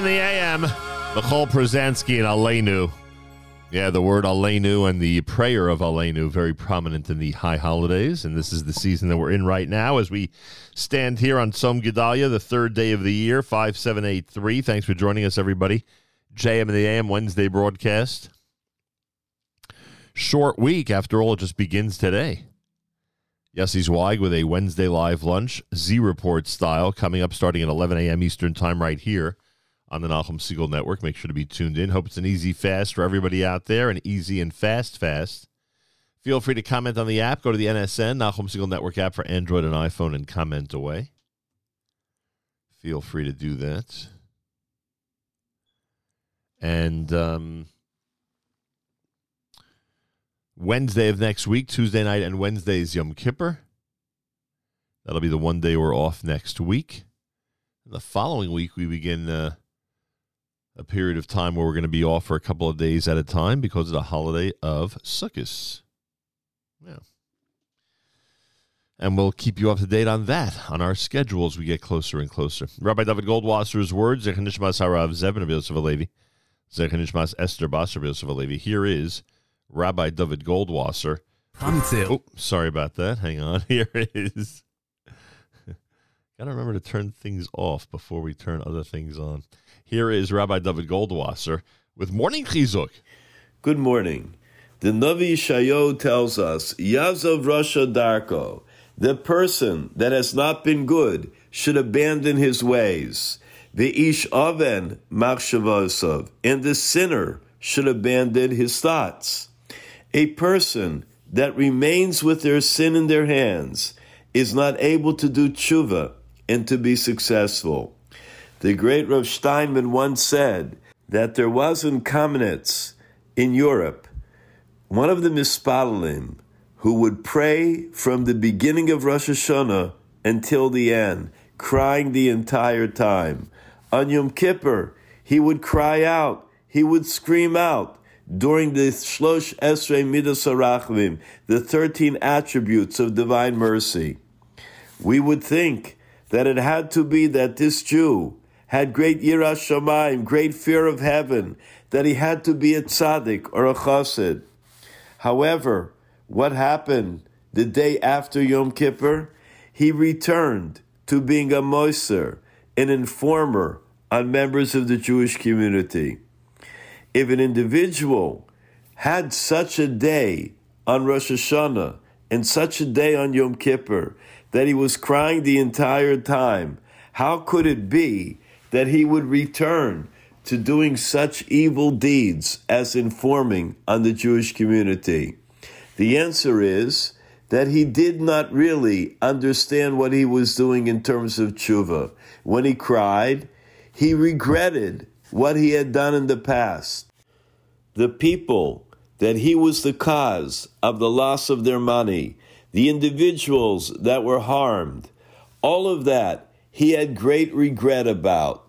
Speaker 6: In the AM, Michal Przansky and Aleinu. Yeah, the word Aleinu and the prayer of Aleinu very prominent in the high holidays, and this is the season that we're in right now as we stand here on Tzom Gedalia, the third day of the year, 5783. Thanks for joining us, everybody. JM in the AM Wednesday broadcast. Short week, after all, it just begins today. Yossi Zweig with a Wednesday live lunch, Z Report style, coming up starting at 11 a.m. Eastern Time right here on the Nachum Segal Network. Make sure to be tuned in. Hope it's an easy fast for everybody out there, an easy and fast fast. Feel free to comment on the app. Go to the NSN, Nachum Segal Network app for Android and iPhone, and comment away. Feel free to do that. And um, Wednesday of next week, Tuesday night and Wednesday is Yom Kippur. That'll be the one day we're off next week. The following week, we begin uh, a period of time where we're going to be off for a couple of days at a time because of the holiday of Sukkot. Yeah. And we'll keep you up to date on that on our schedule as we get closer and closer. Rabbi David Goldwasser's words, Zech Nishmas Harav Zevin of Yosef Alevi, Zech Nishmas Esther Basar of Yosef Alevi. Here is Rabbi David Goldwasser. Oh, sorry about that. Hang on. Here it is. Got to remember to turn things off before we turn other things on. Here is Rabbi David Goldwasser with Morning Chizuk.
Speaker 18: Good morning. The Navi Shayo tells us, Yazov Rasha Darko, the person that has not been good should abandon his ways. The Ish Oven Machshavosov, and the sinner should abandon his thoughts. A person that remains with their sin in their hands is not able to do tshuva and to be successful. The great Rav Steinman once said that there was in Kamenetz in Europe one of the mispalim who would pray from the beginning of Rosh Hashanah until the end, crying the entire time. On Yom Kippur, he would cry out, he would scream out during the Shlosh Esrei Midas Arachvim, the 13 attributes of divine mercy. We would think that it had to be that this Jew had great yiras shamayim, great fear of heaven, that he had to be a tzaddik or a chassid. However, what happened the day after Yom Kippur? He returned to being a moiser, an informer, on members of the Jewish community. If an individual had such a day on Rosh Hashanah and such a day on Yom Kippur that he was crying the entire time, how could it be that he would return to doing such evil deeds as informing on the Jewish community? The answer is that he did not really understand what he was doing in terms of tshuva. When he cried, he regretted what he had done in the past. The people that he was the cause of the loss of their money, the individuals that were harmed, all of that he had great regret about.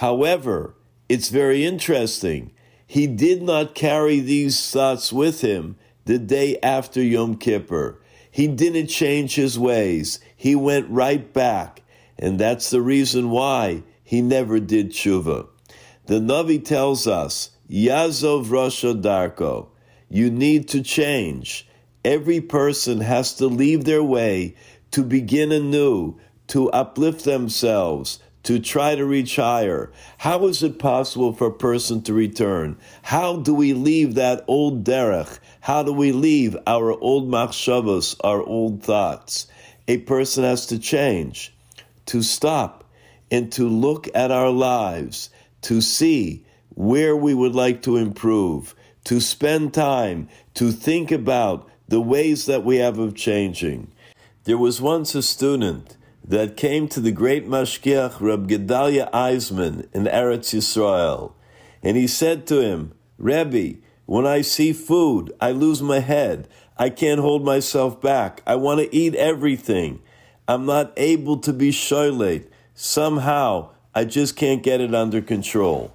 Speaker 18: However, it's very interesting. He did not carry these thoughts with him the day after Yom Kippur. He didn't change his ways. He went right back. And that's the reason why he never did tshuva. The Navi tells us, Yazov Rasha Darko, you need to change. Every person has to leave their way to begin anew, to uplift themselves, to try to reach higher. How is it possible for a person to return? How do we leave that old derech? How do we leave our old machshavos, our old thoughts? A person has to change, to stop, and to look at our lives, to see where we would like to improve, to spend time, to think about the ways that we have of changing. There was once a student that came to the great Mashgiach Reb Gedalia Eisman in Eretz Yisrael, and he said to him, Rebbe, when I see food, I lose my head. I can't hold myself back. I want to eat everything. I'm not able to be shoylate. Somehow, I just can't get it under control.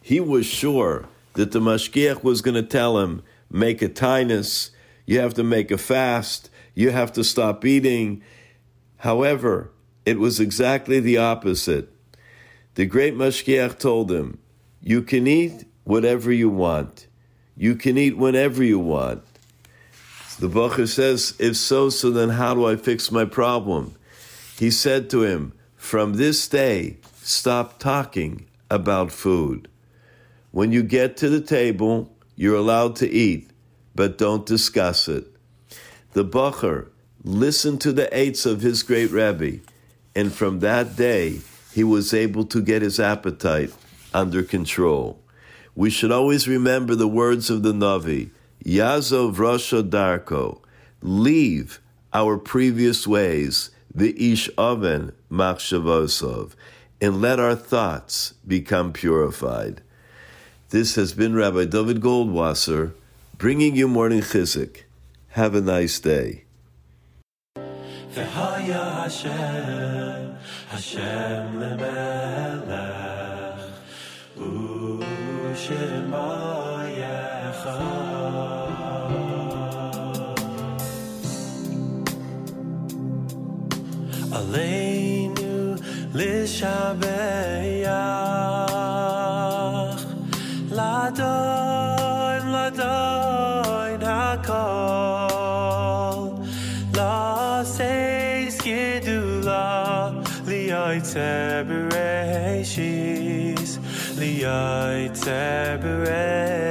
Speaker 18: He was sure that the Mashgiach was going to tell him, make a tinus, you have to make a fast, you have to stop eating. However, it was exactly the opposite. The great Mashgiach told him, You can eat whatever you want. You can eat whenever you want. The Bacher says, If so, so then how do I fix my problem? He said to him, From this day, stop talking about food. When you get to the table, you're allowed to eat, but don't discuss it. The Bacher listened to the eights of his great Rebbe, and from that day, he was able to get his appetite under control. We should always remember the words of the Navi, Yazov Rasha Darko, leave our previous ways, the Ish Oven Machshavosov, and let our thoughts become purified. This has been Rabbi David Goldwasser bringing you morning Chizuk. Have a nice day.
Speaker 17: V'haya Hashem, Hashem lemelech, u'shema. Aleinu lishabeh liaitze bereshis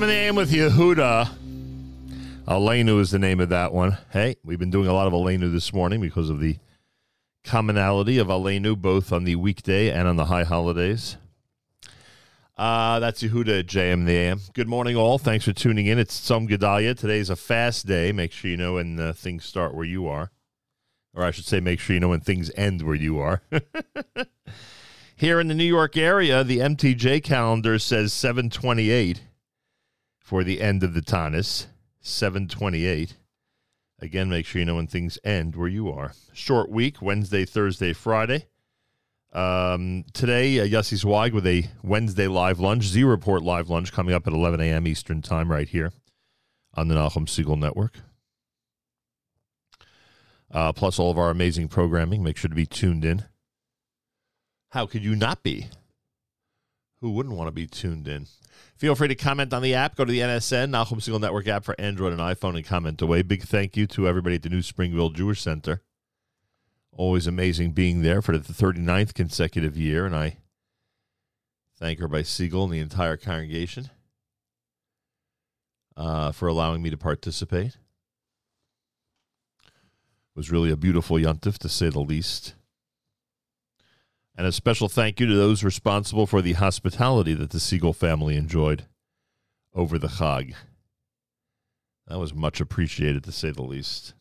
Speaker 6: JM and the AM with Yehuda. Aleinu is the name of that one. Hey, we've been doing a lot of Aleinu this morning because of the commonality of Aleinu both on the weekday and on the high holidays. Uh, that's Yehuda at JM the AM. Good morning, all. Thanks for tuning in. It's Tzom Gedalia. Today's a fast day. Make sure you know when uh, things start where you are. Or I should say, make sure you know when things end where you are. Here in the New York area, the MTJ calendar says 728 for the end of the Tanis. 728. Again, make sure you know when things end where you are. Short week, Wednesday, Thursday, Friday. Um, today, uh, Yossi Zweig with a Wednesday live lunch, Z Report live lunch coming up at 11 a.m. Eastern Time right here on the Nachum Segal Network. Uh, plus all of our amazing programming. Make sure to be tuned in. How could you not be? Who wouldn't want to be tuned in? Feel free to comment on the app. Go to the NSN, Nachum Segal Network app for Android and iPhone and comment away. Big thank you to everybody at the New Springville Jewish Center. Always amazing being there for the 39th consecutive year, and I thank her by Siegel and the entire congregation uh, for allowing me to participate. It was really a beautiful yontif, to say the least. And a special thank you to those responsible for the hospitality that the Segal family enjoyed over the Chag. That was much appreciated, to say the least.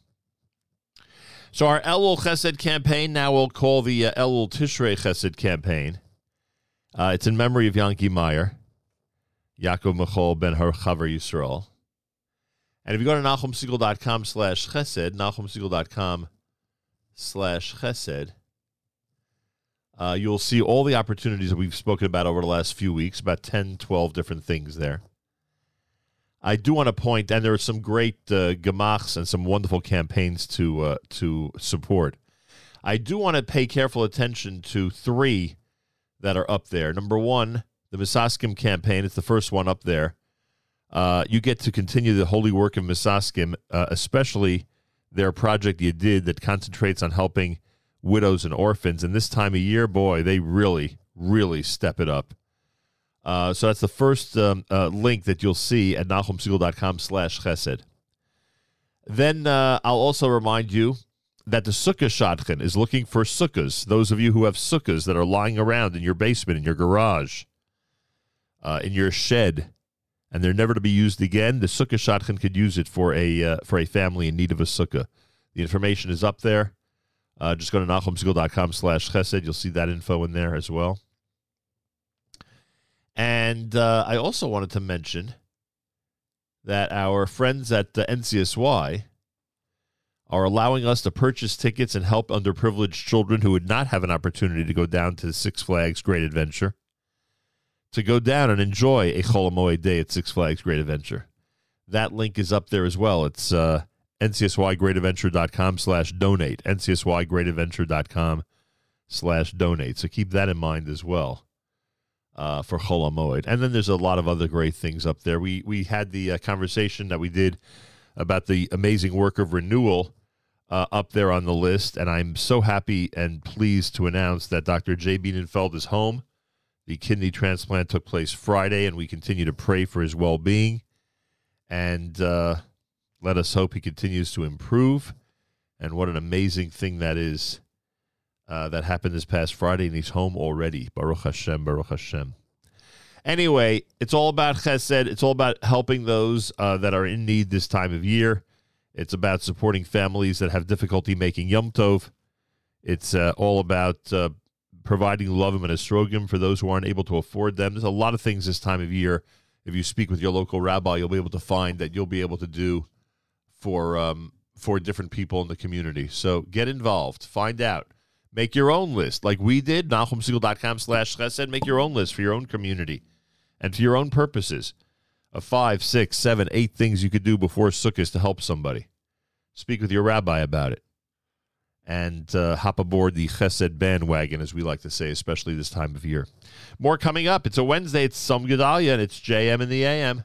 Speaker 6: So our Elul Chesed campaign now we'll call the uh, Elul Tishrei Chesed campaign. Uh, it's in memory of Yanki Meyer, Yaakov Michal Ben Harchaver Yisrael. And if you go to NachumSegal.com slash chesed, NachumSegal.com slash chesed, uh, you'll see all the opportunities that we've spoken about over the last few weeks, about 10, 12 different things there. I do want to point, and there are some great uh, gemachs and some wonderful campaigns to uh, to support. I do want to pay careful attention to three that are up there. Number one, the Misaskim campaign. It's the first one up there. Uh, you get to continue the holy work of Misaskim, uh, especially their project you did that concentrates on helping widows and orphans. And this time of year, boy, they really, really step it up. Uh, so that's the first um, uh, link that you'll see at NachumSegal.com slash chesed. Then uh, I'll also remind you that the Sukkah Shadchan is looking for sukkahs, those of you who have sukkahs that are lying around in your basement, in your garage, uh, in your shed, and they're never to be used again, the Sukkah Shadchan could use it for a, uh, for a family in need of a sukkah. The information is up there. Uh, just go to NachumSegal.com slash chesed. You'll see that info in there as well. And uh, I also wanted to mention that our friends at the NCSY are allowing us to purchase tickets and help underprivileged children who would not have an opportunity to go down to Six Flags Great Adventure to go down and enjoy a Chol HaMoed day at Six Flags Great Adventure. That link is up there as well. It's uh, ncsygreatadventure.com slash donate, ncsygreatadventure.com slash donate. So keep that in mind as well uh, for Chol HaMoed. And then there's a lot of other great things up there. We we had the uh, conversation that we did about the amazing work of renewal uh, up there on the list, and I'm so happy and pleased to announce that Dr. Jay Bienenfeld is home. The kidney transplant took place Friday, and we continue to pray for his well-being, and uh, let us hope he continues to improve. And what an amazing thing that is uh, that happened this past Friday, and he's home already. Baruch Hashem, Baruch Hashem. Anyway, it's all about chesed. It's all about helping those uh, that are in need this time of year. It's about supporting families that have difficulty making Yom Tov. It's uh, all about uh, providing love and esrogim for those who aren't able to afford them. There's a lot of things this time of year. If you speak with your local rabbi, you'll be able to find that you'll be able to do for um, for different people in the community. So get involved. Find out. Make your own list, like we did. NachumSegal.com slash chesed. Make your own list for your own community and for your own purposes of five, six, seven, eight things you could do before Sukkot to help somebody. Speak with your rabbi about it. And uh, hop aboard the chesed bandwagon, as we like to say, especially this time of year. More coming up. It's a Wednesday. It's Tzom Gedalia, and it's JM in the AM.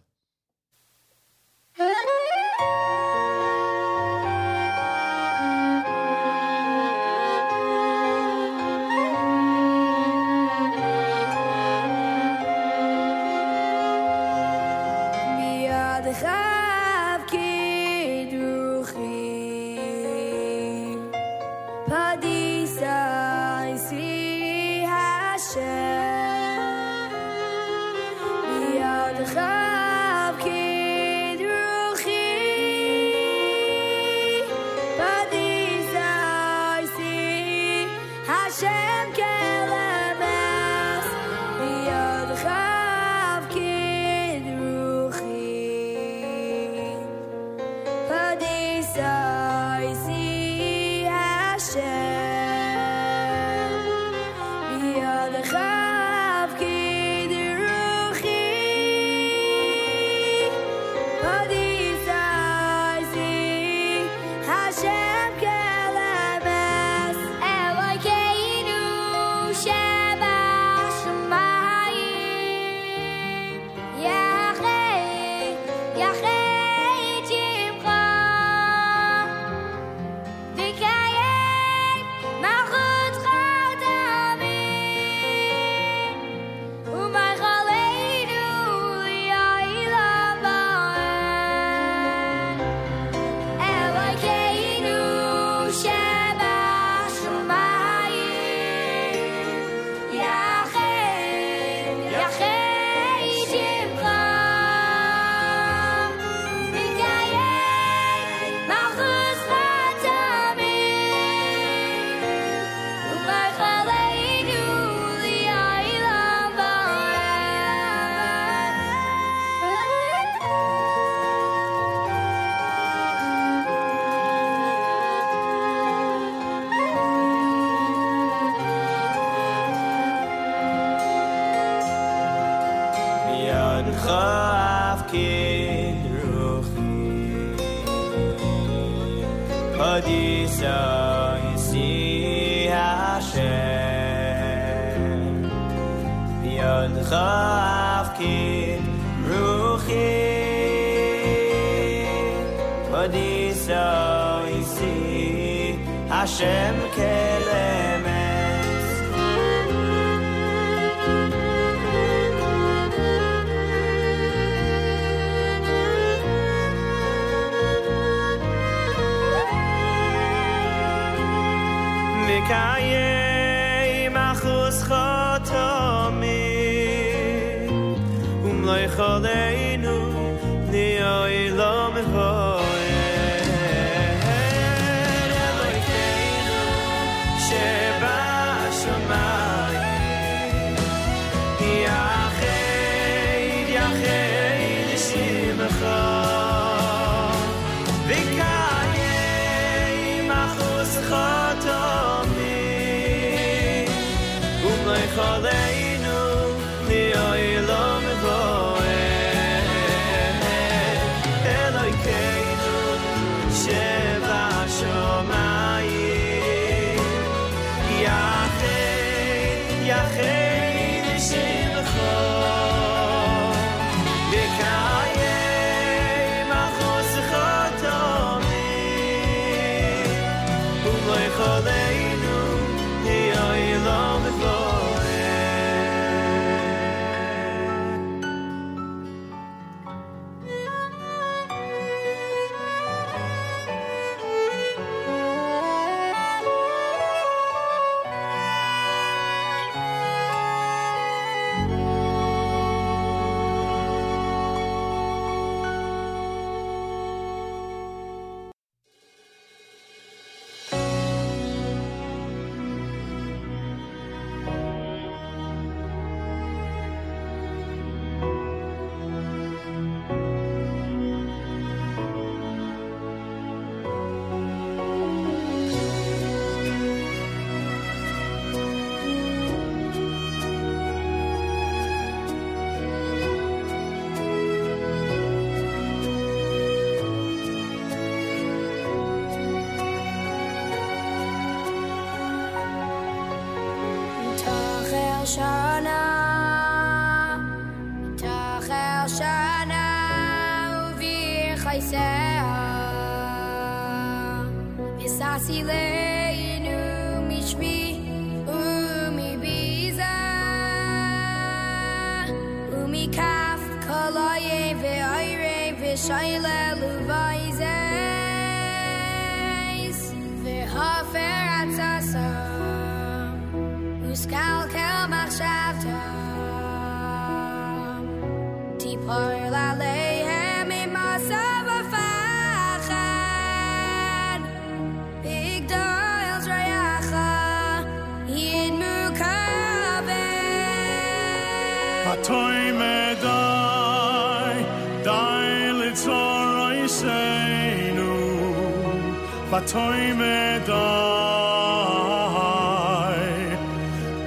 Speaker 19: but time die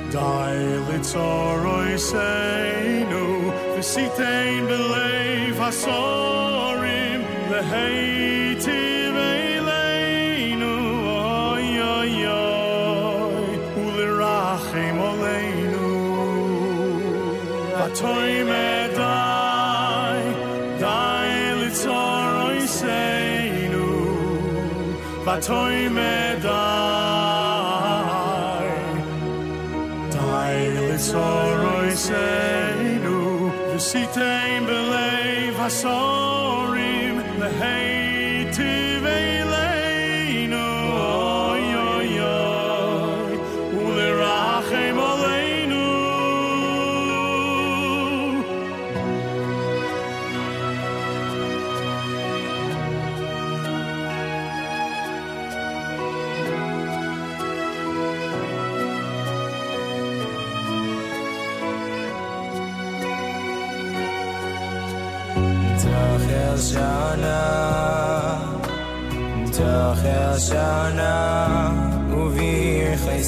Speaker 19: die let's the sea thing i saw him the hate
Speaker 20: toy me dai dai
Speaker 19: le soroi se nu the sea believe i saw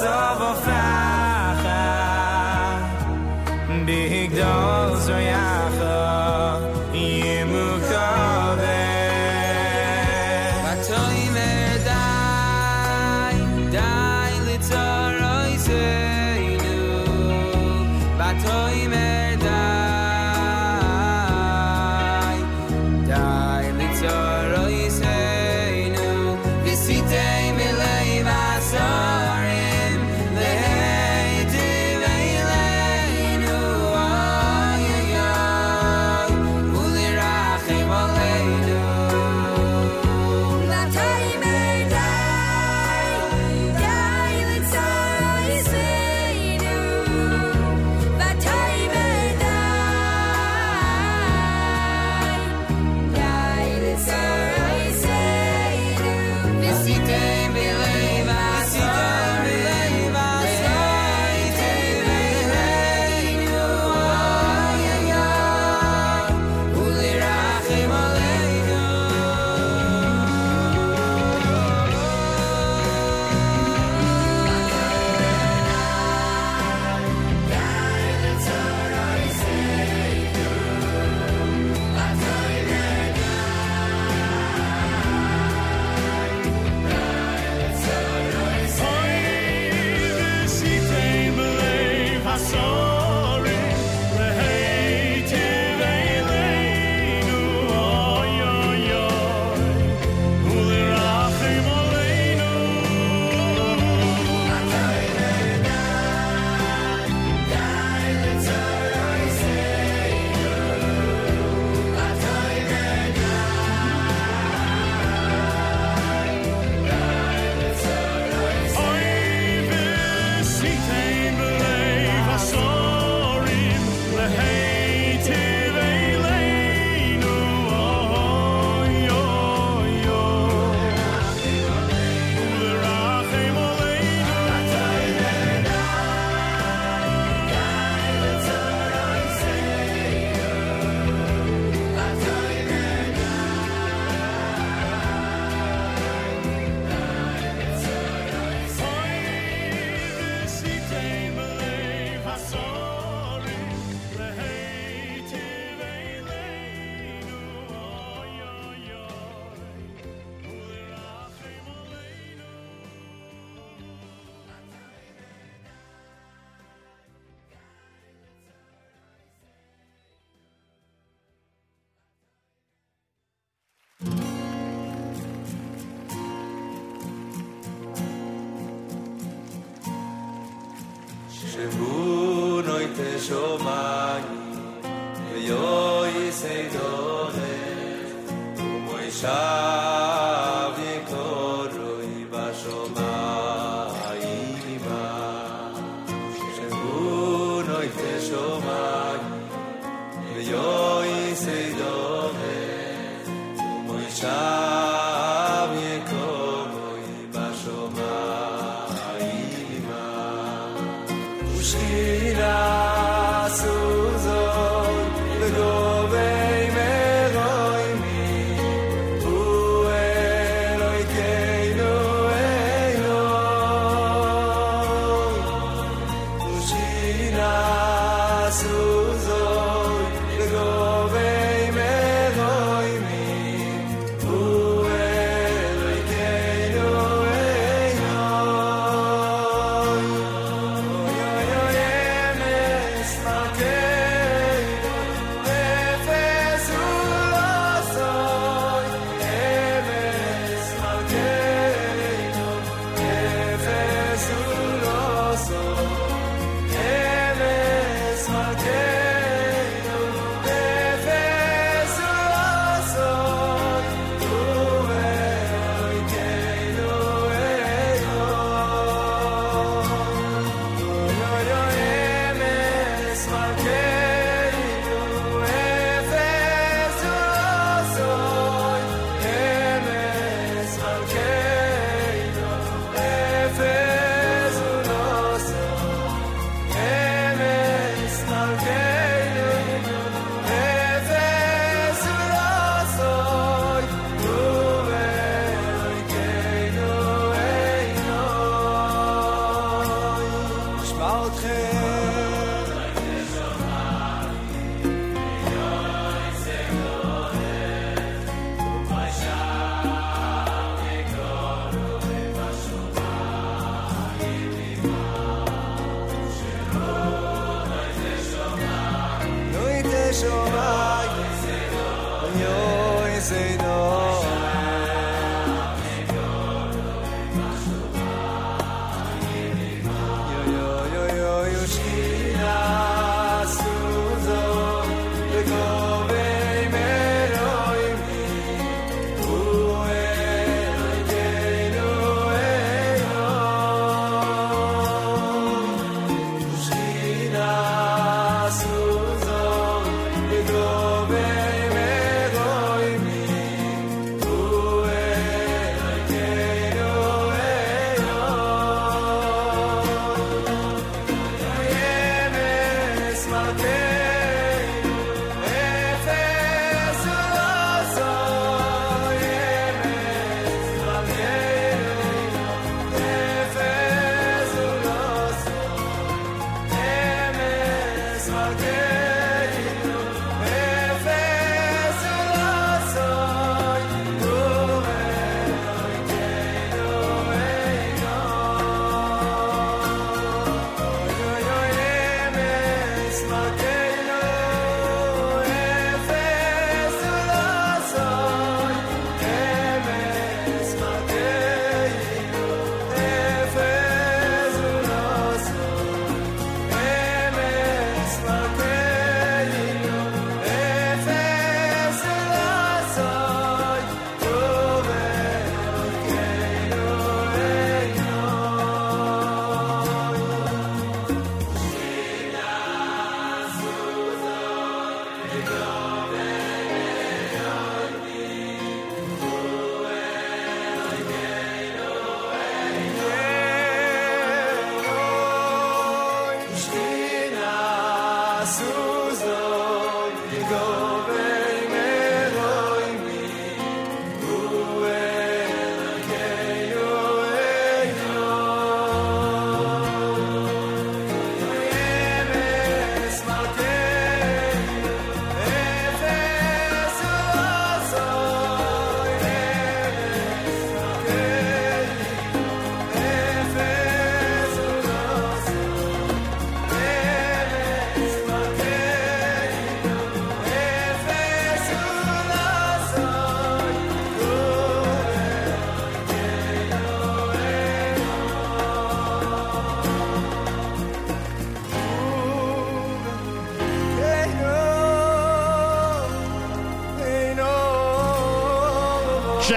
Speaker 19: so vo ביג big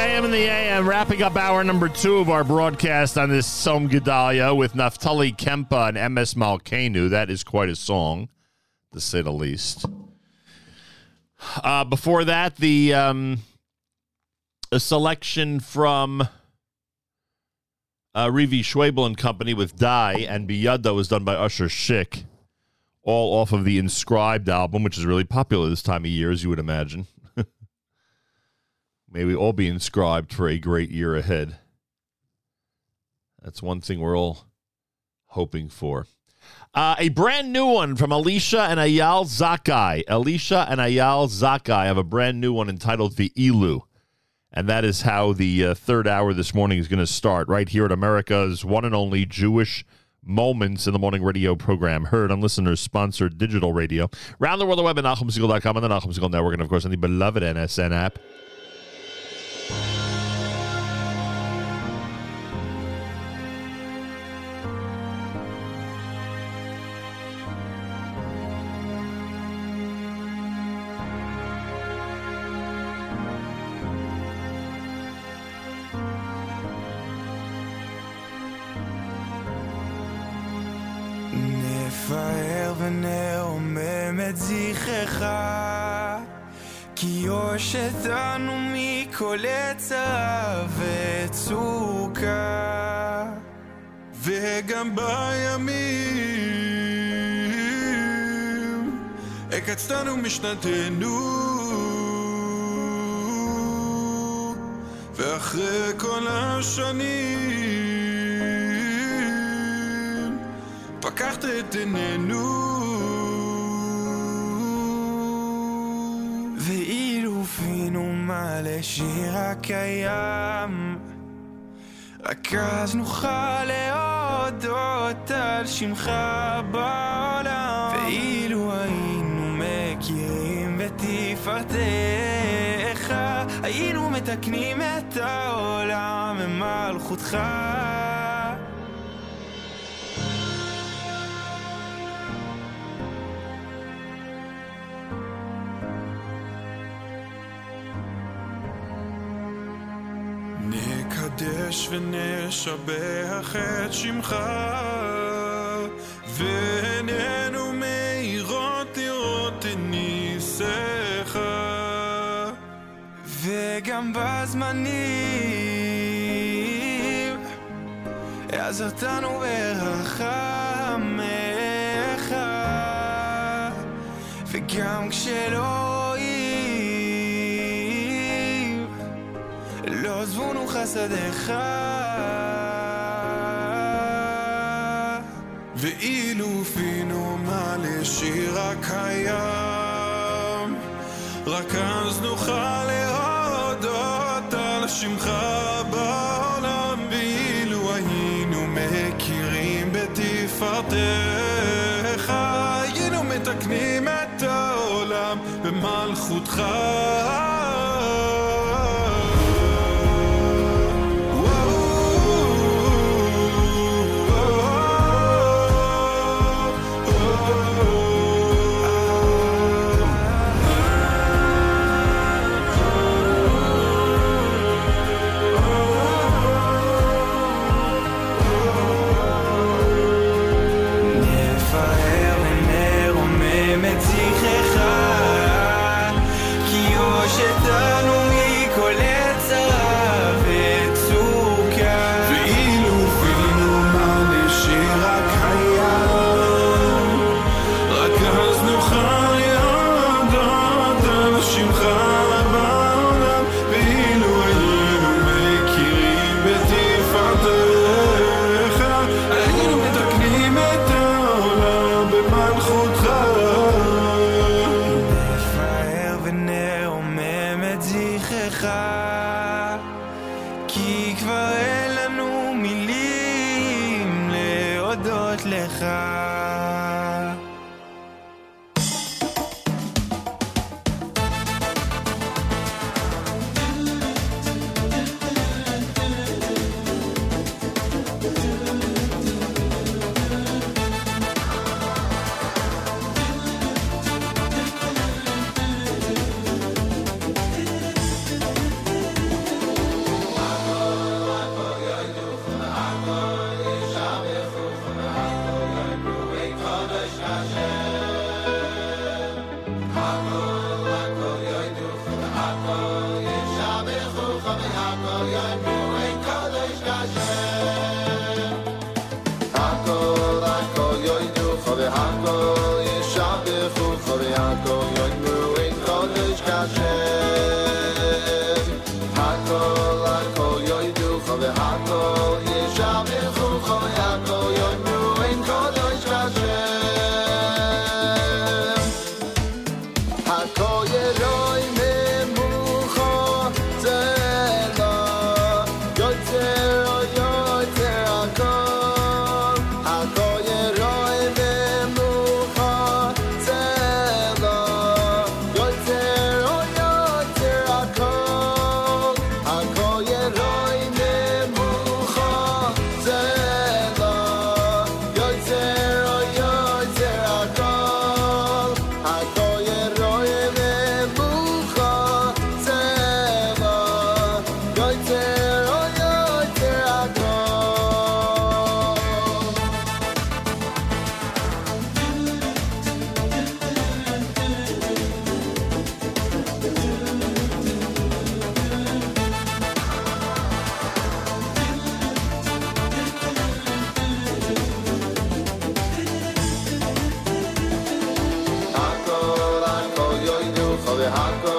Speaker 6: JM in the AM, wrapping up hour number two of our broadcast on this Tzom Gedalia with Naftali Kempeh and MS Malkenu. That is quite a song, to say the least. Uh, before that, the um, a selection from uh, Rivi Schwabel and Company with Die and Biyada was done by Usher Schick, all off of the Inscribed album, which is really popular this time of year, as you would imagine. May we all be inscribed for a great year ahead. That's one thing we're all hoping for. Uh, a brand new one from Alicia and Ayal Zakai. Alicia and Ayal Zakai have a brand new one entitled The Elu. And that is how the uh, third hour this morning is going to start right here at America's one and only Jewish Moments in the Morning radio program, heard on listeners sponsored digital radio. Round the world the web at and the Segal Network, and of course on the beloved NSN app.
Speaker 5: זכרך כי יושתנו מכל עצה וצוקה
Speaker 21: וגם בימים הקצתנו משנתנו. ואחרי כל השנים פקחת את עינינו
Speaker 5: מלא שיר הקיים. רק אז נוכל להודות על שמך בעולם. ואילו היינו מכירים בתפארתך היינו מתקנים את העולם במלכותך
Speaker 21: נקדש ונשבח את שמך ועינינו מאירות לראות את ניסיך.
Speaker 5: וגם בזמנים עזרתנו ברחמך וגם כשלא עזבונו חסדיך.
Speaker 21: ואילו פינו מלא שיר הקיים. רק אז נוכל להודות על שמך בעולם. ואילו היינו מכירים בתפארתך היינו מתקנים את העולם במלכותך
Speaker 5: the hot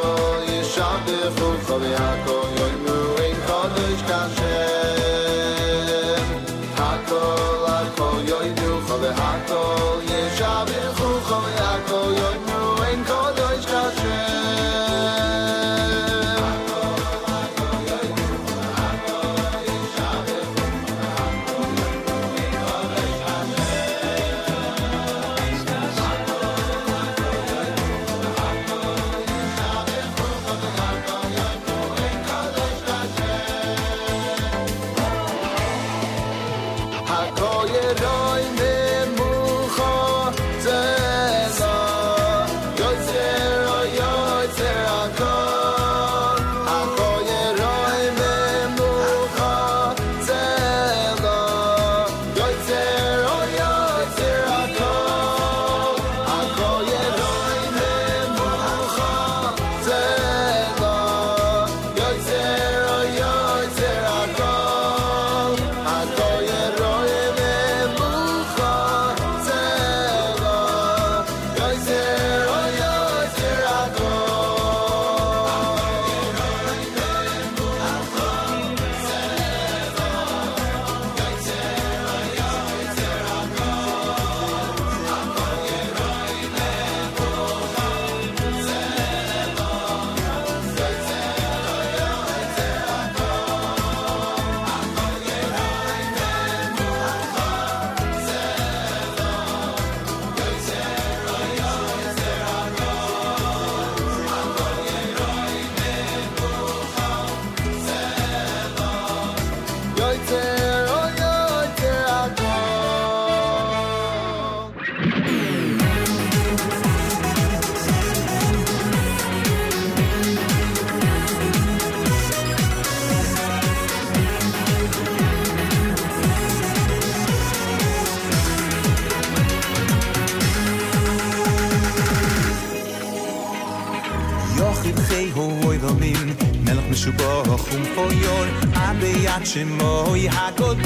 Speaker 5: את
Speaker 17: שמוי הגדול.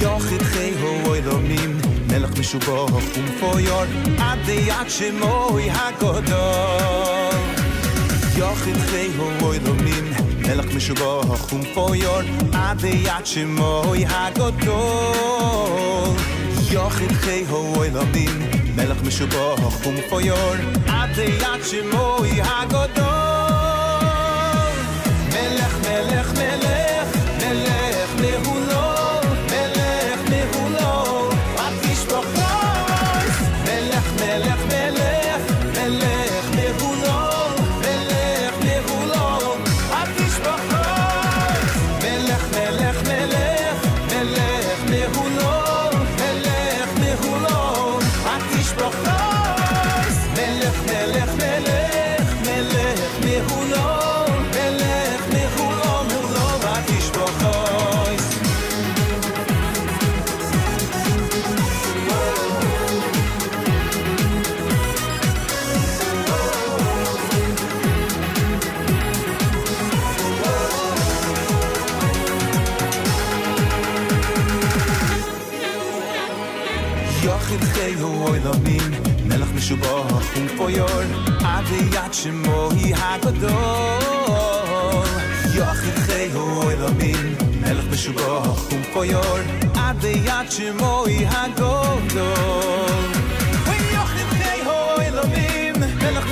Speaker 17: יוחד חי הו אלומים מלך משובו ומפויור עד יד שמוי הגדול. יוחד חי הו אלומים מלך משובו ומפויור עד יד שמוי הגדול. יוחד חי הו אלומים מלך משובו ומפויור עד יד שמוי הגדול. משובח ומפויור, עד ליד שמו היא הגדול. יוכיב חי הוא אלוהים, מלך משובח ומפויור, עד ליד שמו היא הגדול. ויוכיב חי הוא אלוהים, מלך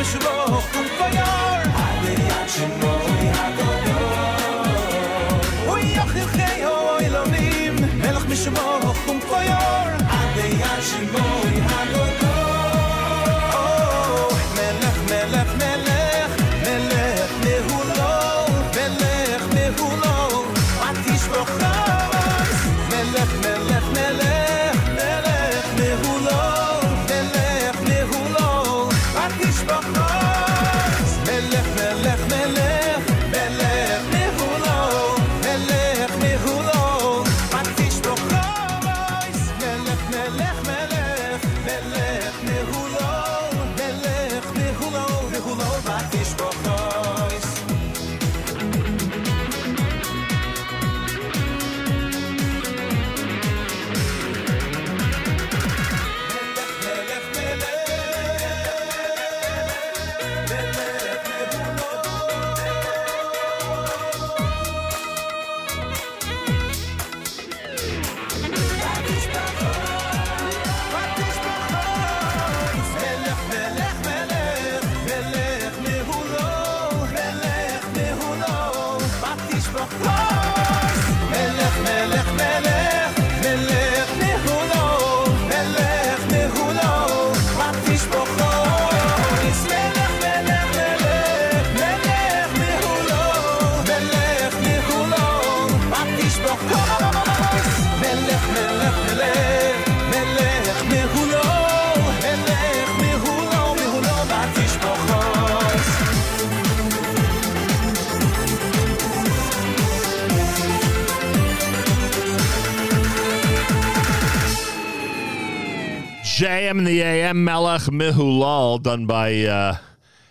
Speaker 6: JM in the AM, Melech Mihulal, done by uh,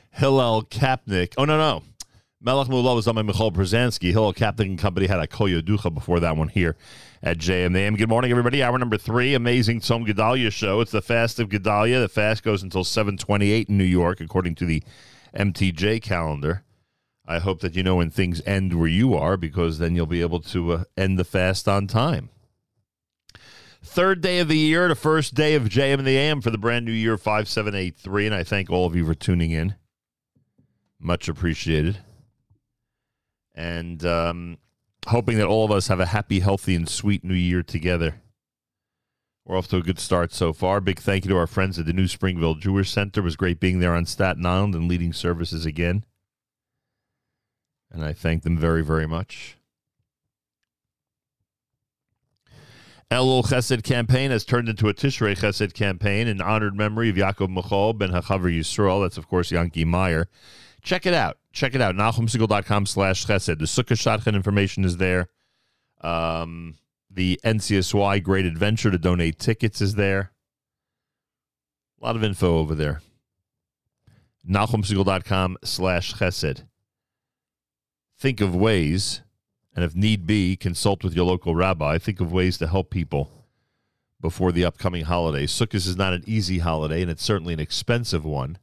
Speaker 6: Hillel Kapnick. Oh, no, no. Melech Mihulal was on by Michal Brzezinski. Kapnick and Company had a Koyo Ducha before that one here at JM the AM. Good morning, everybody. Hour number three, amazing Tzom Gedalia show. It's the fast of Gedalia. The fast goes until 728 in New York, according to the MTJ calendar. I hope that you know when things end where you are, because then you'll be able to uh, end the fast on time. Third day of the year, the first day of JM and the AM for the brand new year 5783. And I thank all of you for tuning in. Much appreciated. And um, hoping that all of us have a happy, healthy, and sweet new year together. We're off to a good start so far. Big thank you to our friends at the New Springville Jewish Center. It was great being there on Staten Island and leading services again. And I thank them very, very much. Elul Chesed campaign has turned into a Tishrei Chesed campaign in honored memory of Yaakov Michal ben Hachaver Yisrael. That's, of course, Yankee Meyer. Check it out. Check it out. NachumSegal.com slash Chesed. The Sukkah Shotgun information is there. Um, the NCSY Great Adventure to donate tickets is there. A lot of info over there.
Speaker 1: NachumSegal.com slash chesed. Think of ways, and if need be, consult with your local rabbi. Think of ways to help people before the upcoming holiday. Sukkot is not an easy holiday, and it's certainly an expensive one.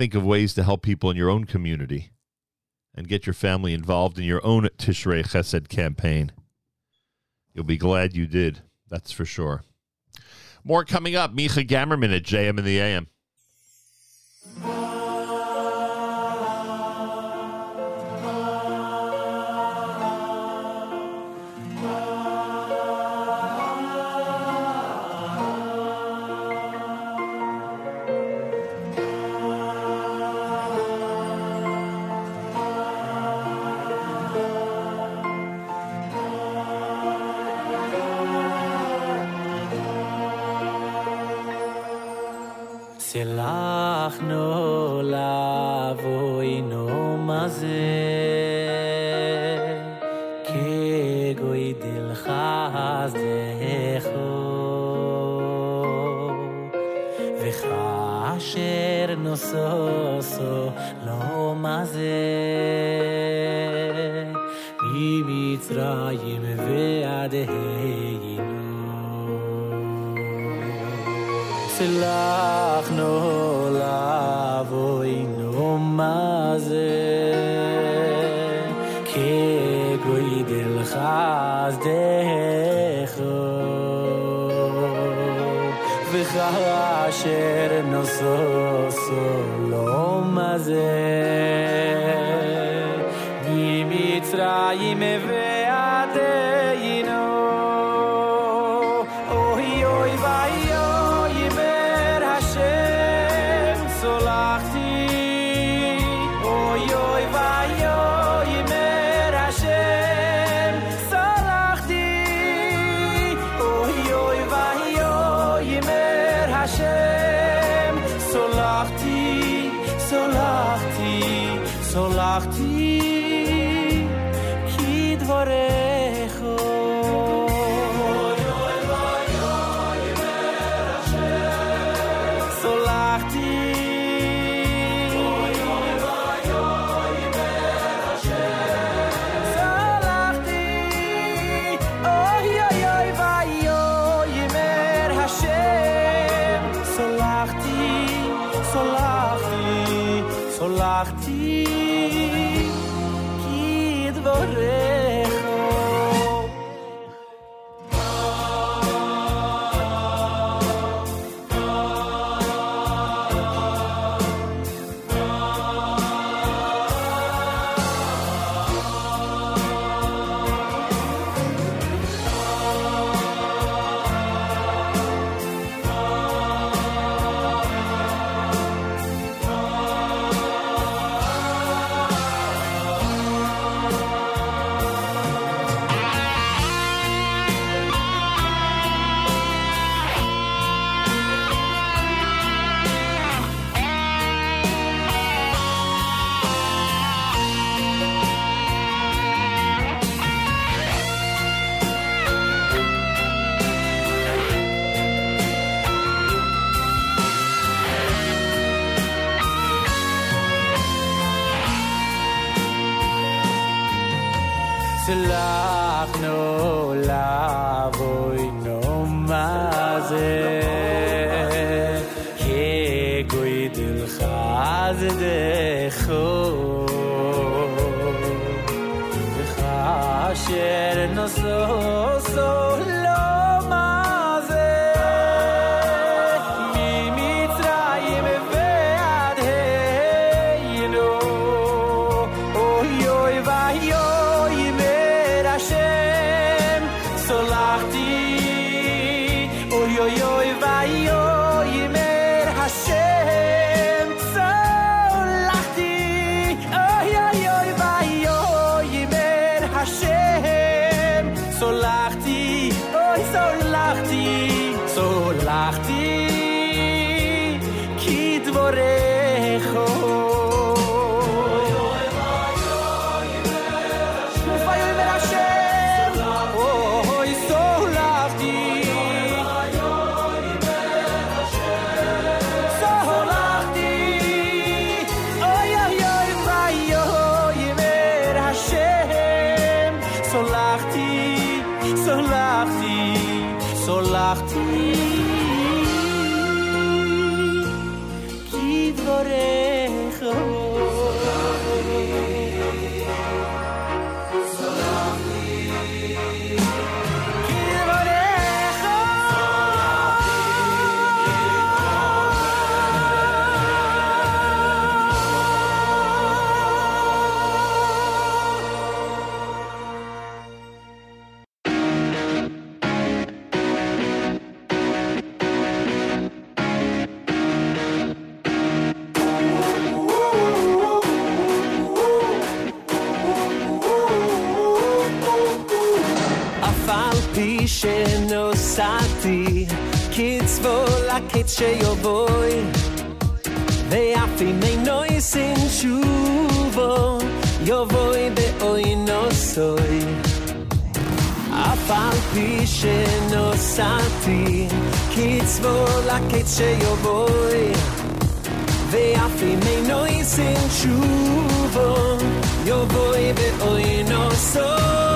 Speaker 1: Think of ways to help people in your own community and get your family involved in your own Tishrei Chesed campaign. You'll be glad you did, that's for sure. More coming up. Micha Gammerman at JM in the AM.
Speaker 22: dil khaz de kho khashir no so so
Speaker 1: soy. אף על פי שנוסעתי, כצבולקת שיובוי, ואף אם אינו יסין שובו, יובוי ואוי נוסוי.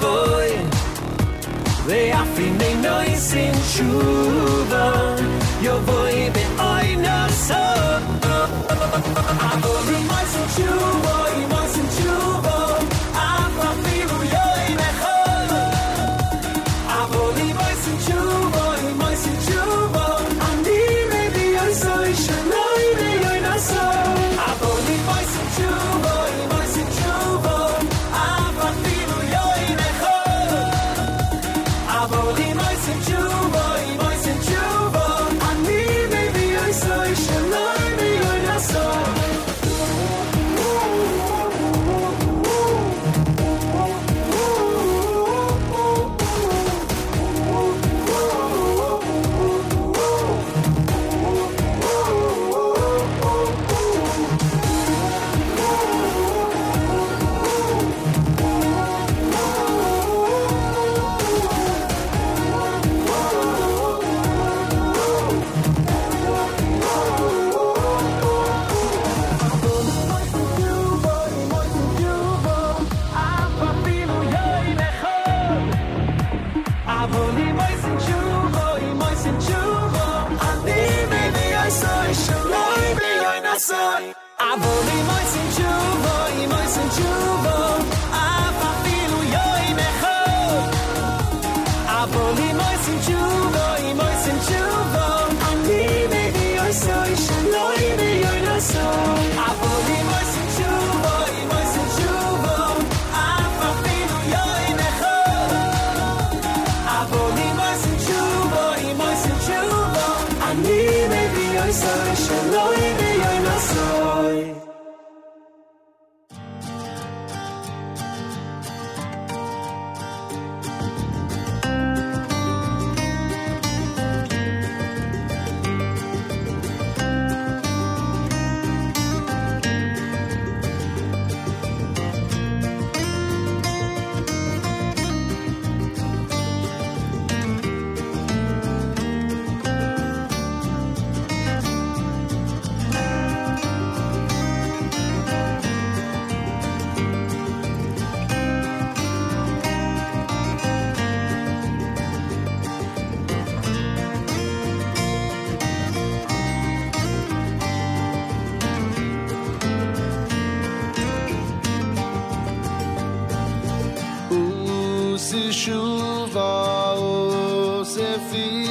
Speaker 23: boy ve
Speaker 24: afi nei noy sin shuva yo voy se chuva ou se
Speaker 6: frio.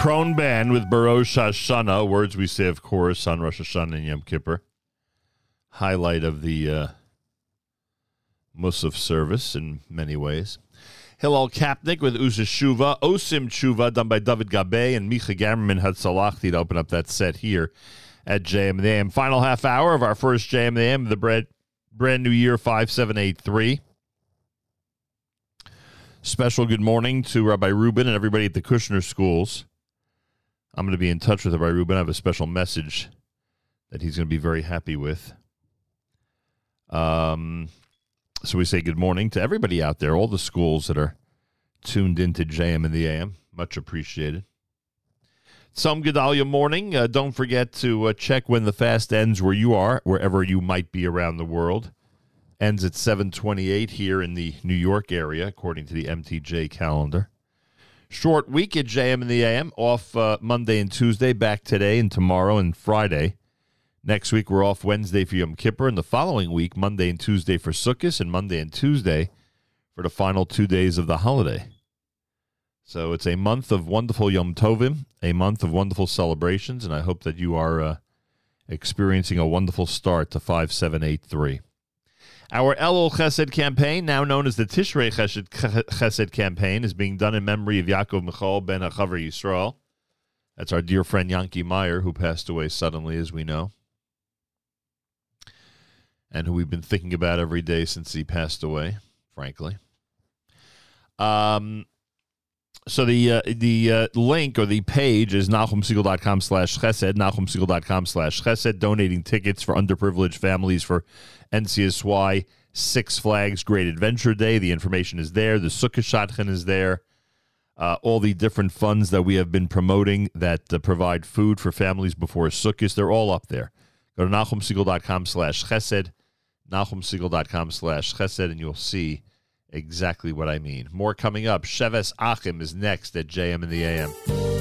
Speaker 6: Kron Band with Barosh Hashanah. Words we say, of course, on Rosh Hashanah and Yom Kippur. Highlight of the uh, Musaf service in many ways. Hillel Kapnick with Uza Shuva. Osim Shuva done by David Gabe and Micha Gamerman had Salachti to open up that set here at JM. Final half hour of our first JM the brand, brand new year 5783. Special good morning to Rabbi Rubin and everybody at the Kushner schools. I'm going to be in touch with Rabbi Rubin. I have a special message that he's going to be very happy with. Um, so we say good morning to everybody out there, all the schools that are tuned into JM and the AM. Much appreciated. Tzom Gedalia morning. Uh, don't forget to uh, check when the fast ends where you are, wherever you might be around the world. Ends at 728 here in the New York area, according to the MTJ calendar. Short week at JM and the AM, off uh, Monday and Tuesday, back today and tomorrow and Friday. Next week, we're off Wednesday for Yom Kippur, and the following week, Monday and Tuesday for Sukkot, and Monday and Tuesday for the final two days of the holiday. So it's a month of wonderful Yom Tovim, a month of wonderful celebrations, and I hope that you are uh, experiencing a wonderful start to 5783. Our Elul Chesed campaign, now known as the Tishrei Chesed, Chesed campaign, is being done in memory of Yaakov Michal ben Achavar Yisrael. That's our dear friend Yanki Meyer, who passed away suddenly, as we know, and who we've been thinking about every day since he passed away, frankly. Um, so the uh, the uh, link or the page is nachumsegal.com slash chesed, nachumsegal.com slash chesed, donating tickets for underprivileged families for NCSY Six Flags Great Adventure Day. The information is there. The Sukkot Shadchan is there. Uh, all the different funds that we have been promoting that uh, provide food for families before Sukkot, they're all up there. Go to nachumsegal.com slash chesed, nachumsegal.com slash chesed, and you'll see exactly what I mean. More coming up. Sheves Achim is next at JM in the AM.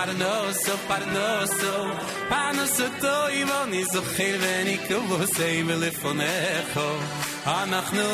Speaker 10: parnos so parnos so parnos to ivon iz o khir ve nikov so im anachnu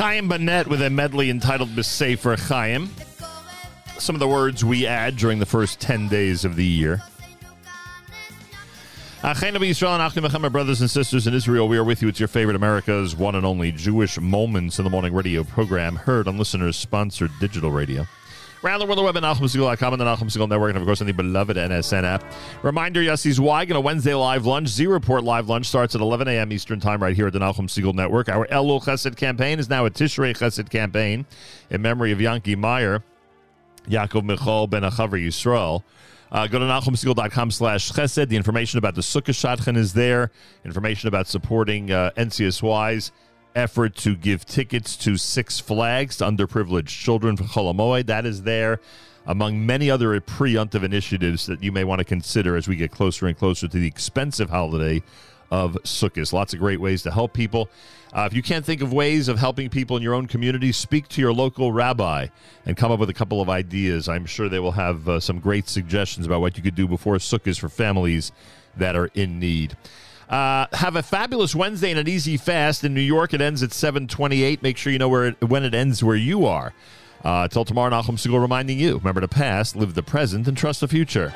Speaker 6: Chaim Bennett with a medley entitled Besefer Chaim. Some of the words we add during the first 10 days of the year. Uh, Echem, brothers and sisters in Israel, we are with you. It's your favorite America's one and only Jewish Moments in the Morning radio program, heard on listeners sponsored digital radio. Around the world, the web at NachumSegal.com and the Nachum Segal Network, and of course on the beloved NSN app. Reminder, Yossi Zweig and a Wednesday live lunch. Z Report live lunch starts at 11 a.m. Eastern Time right here at the Nachum Segal Network. Our Elul Chesed campaign is now a Tishrei Chesed campaign in memory of Yankee Meyer, Yaakov Michal Ben Achavar Yisrael. Uh, go to NachumSegal.com slash chesed. The information about the Sukkah Shadchan is there. Information about supporting uh, NCSY's effort to give tickets to Six Flags to underprivileged children for Chol HaMoed. That is there, among many other preemptive initiatives that you may want to consider as we get closer and closer to the expensive holiday of Sukkot. Lots of great ways to help people. Uh, if you can't think of ways of helping people in your own community, speak to your local rabbi and come up with a couple of ideas. I'm sure they will have uh, some great suggestions about what you could do before Sukkot for families that are in need. Uh, have a fabulous Wednesday and an easy fast. In New York, it ends at 728. Make sure you know where it, when it ends where you are. Uh, tomorrow, Nachum Segal reminding you, remember the past, live the present, and trust the future.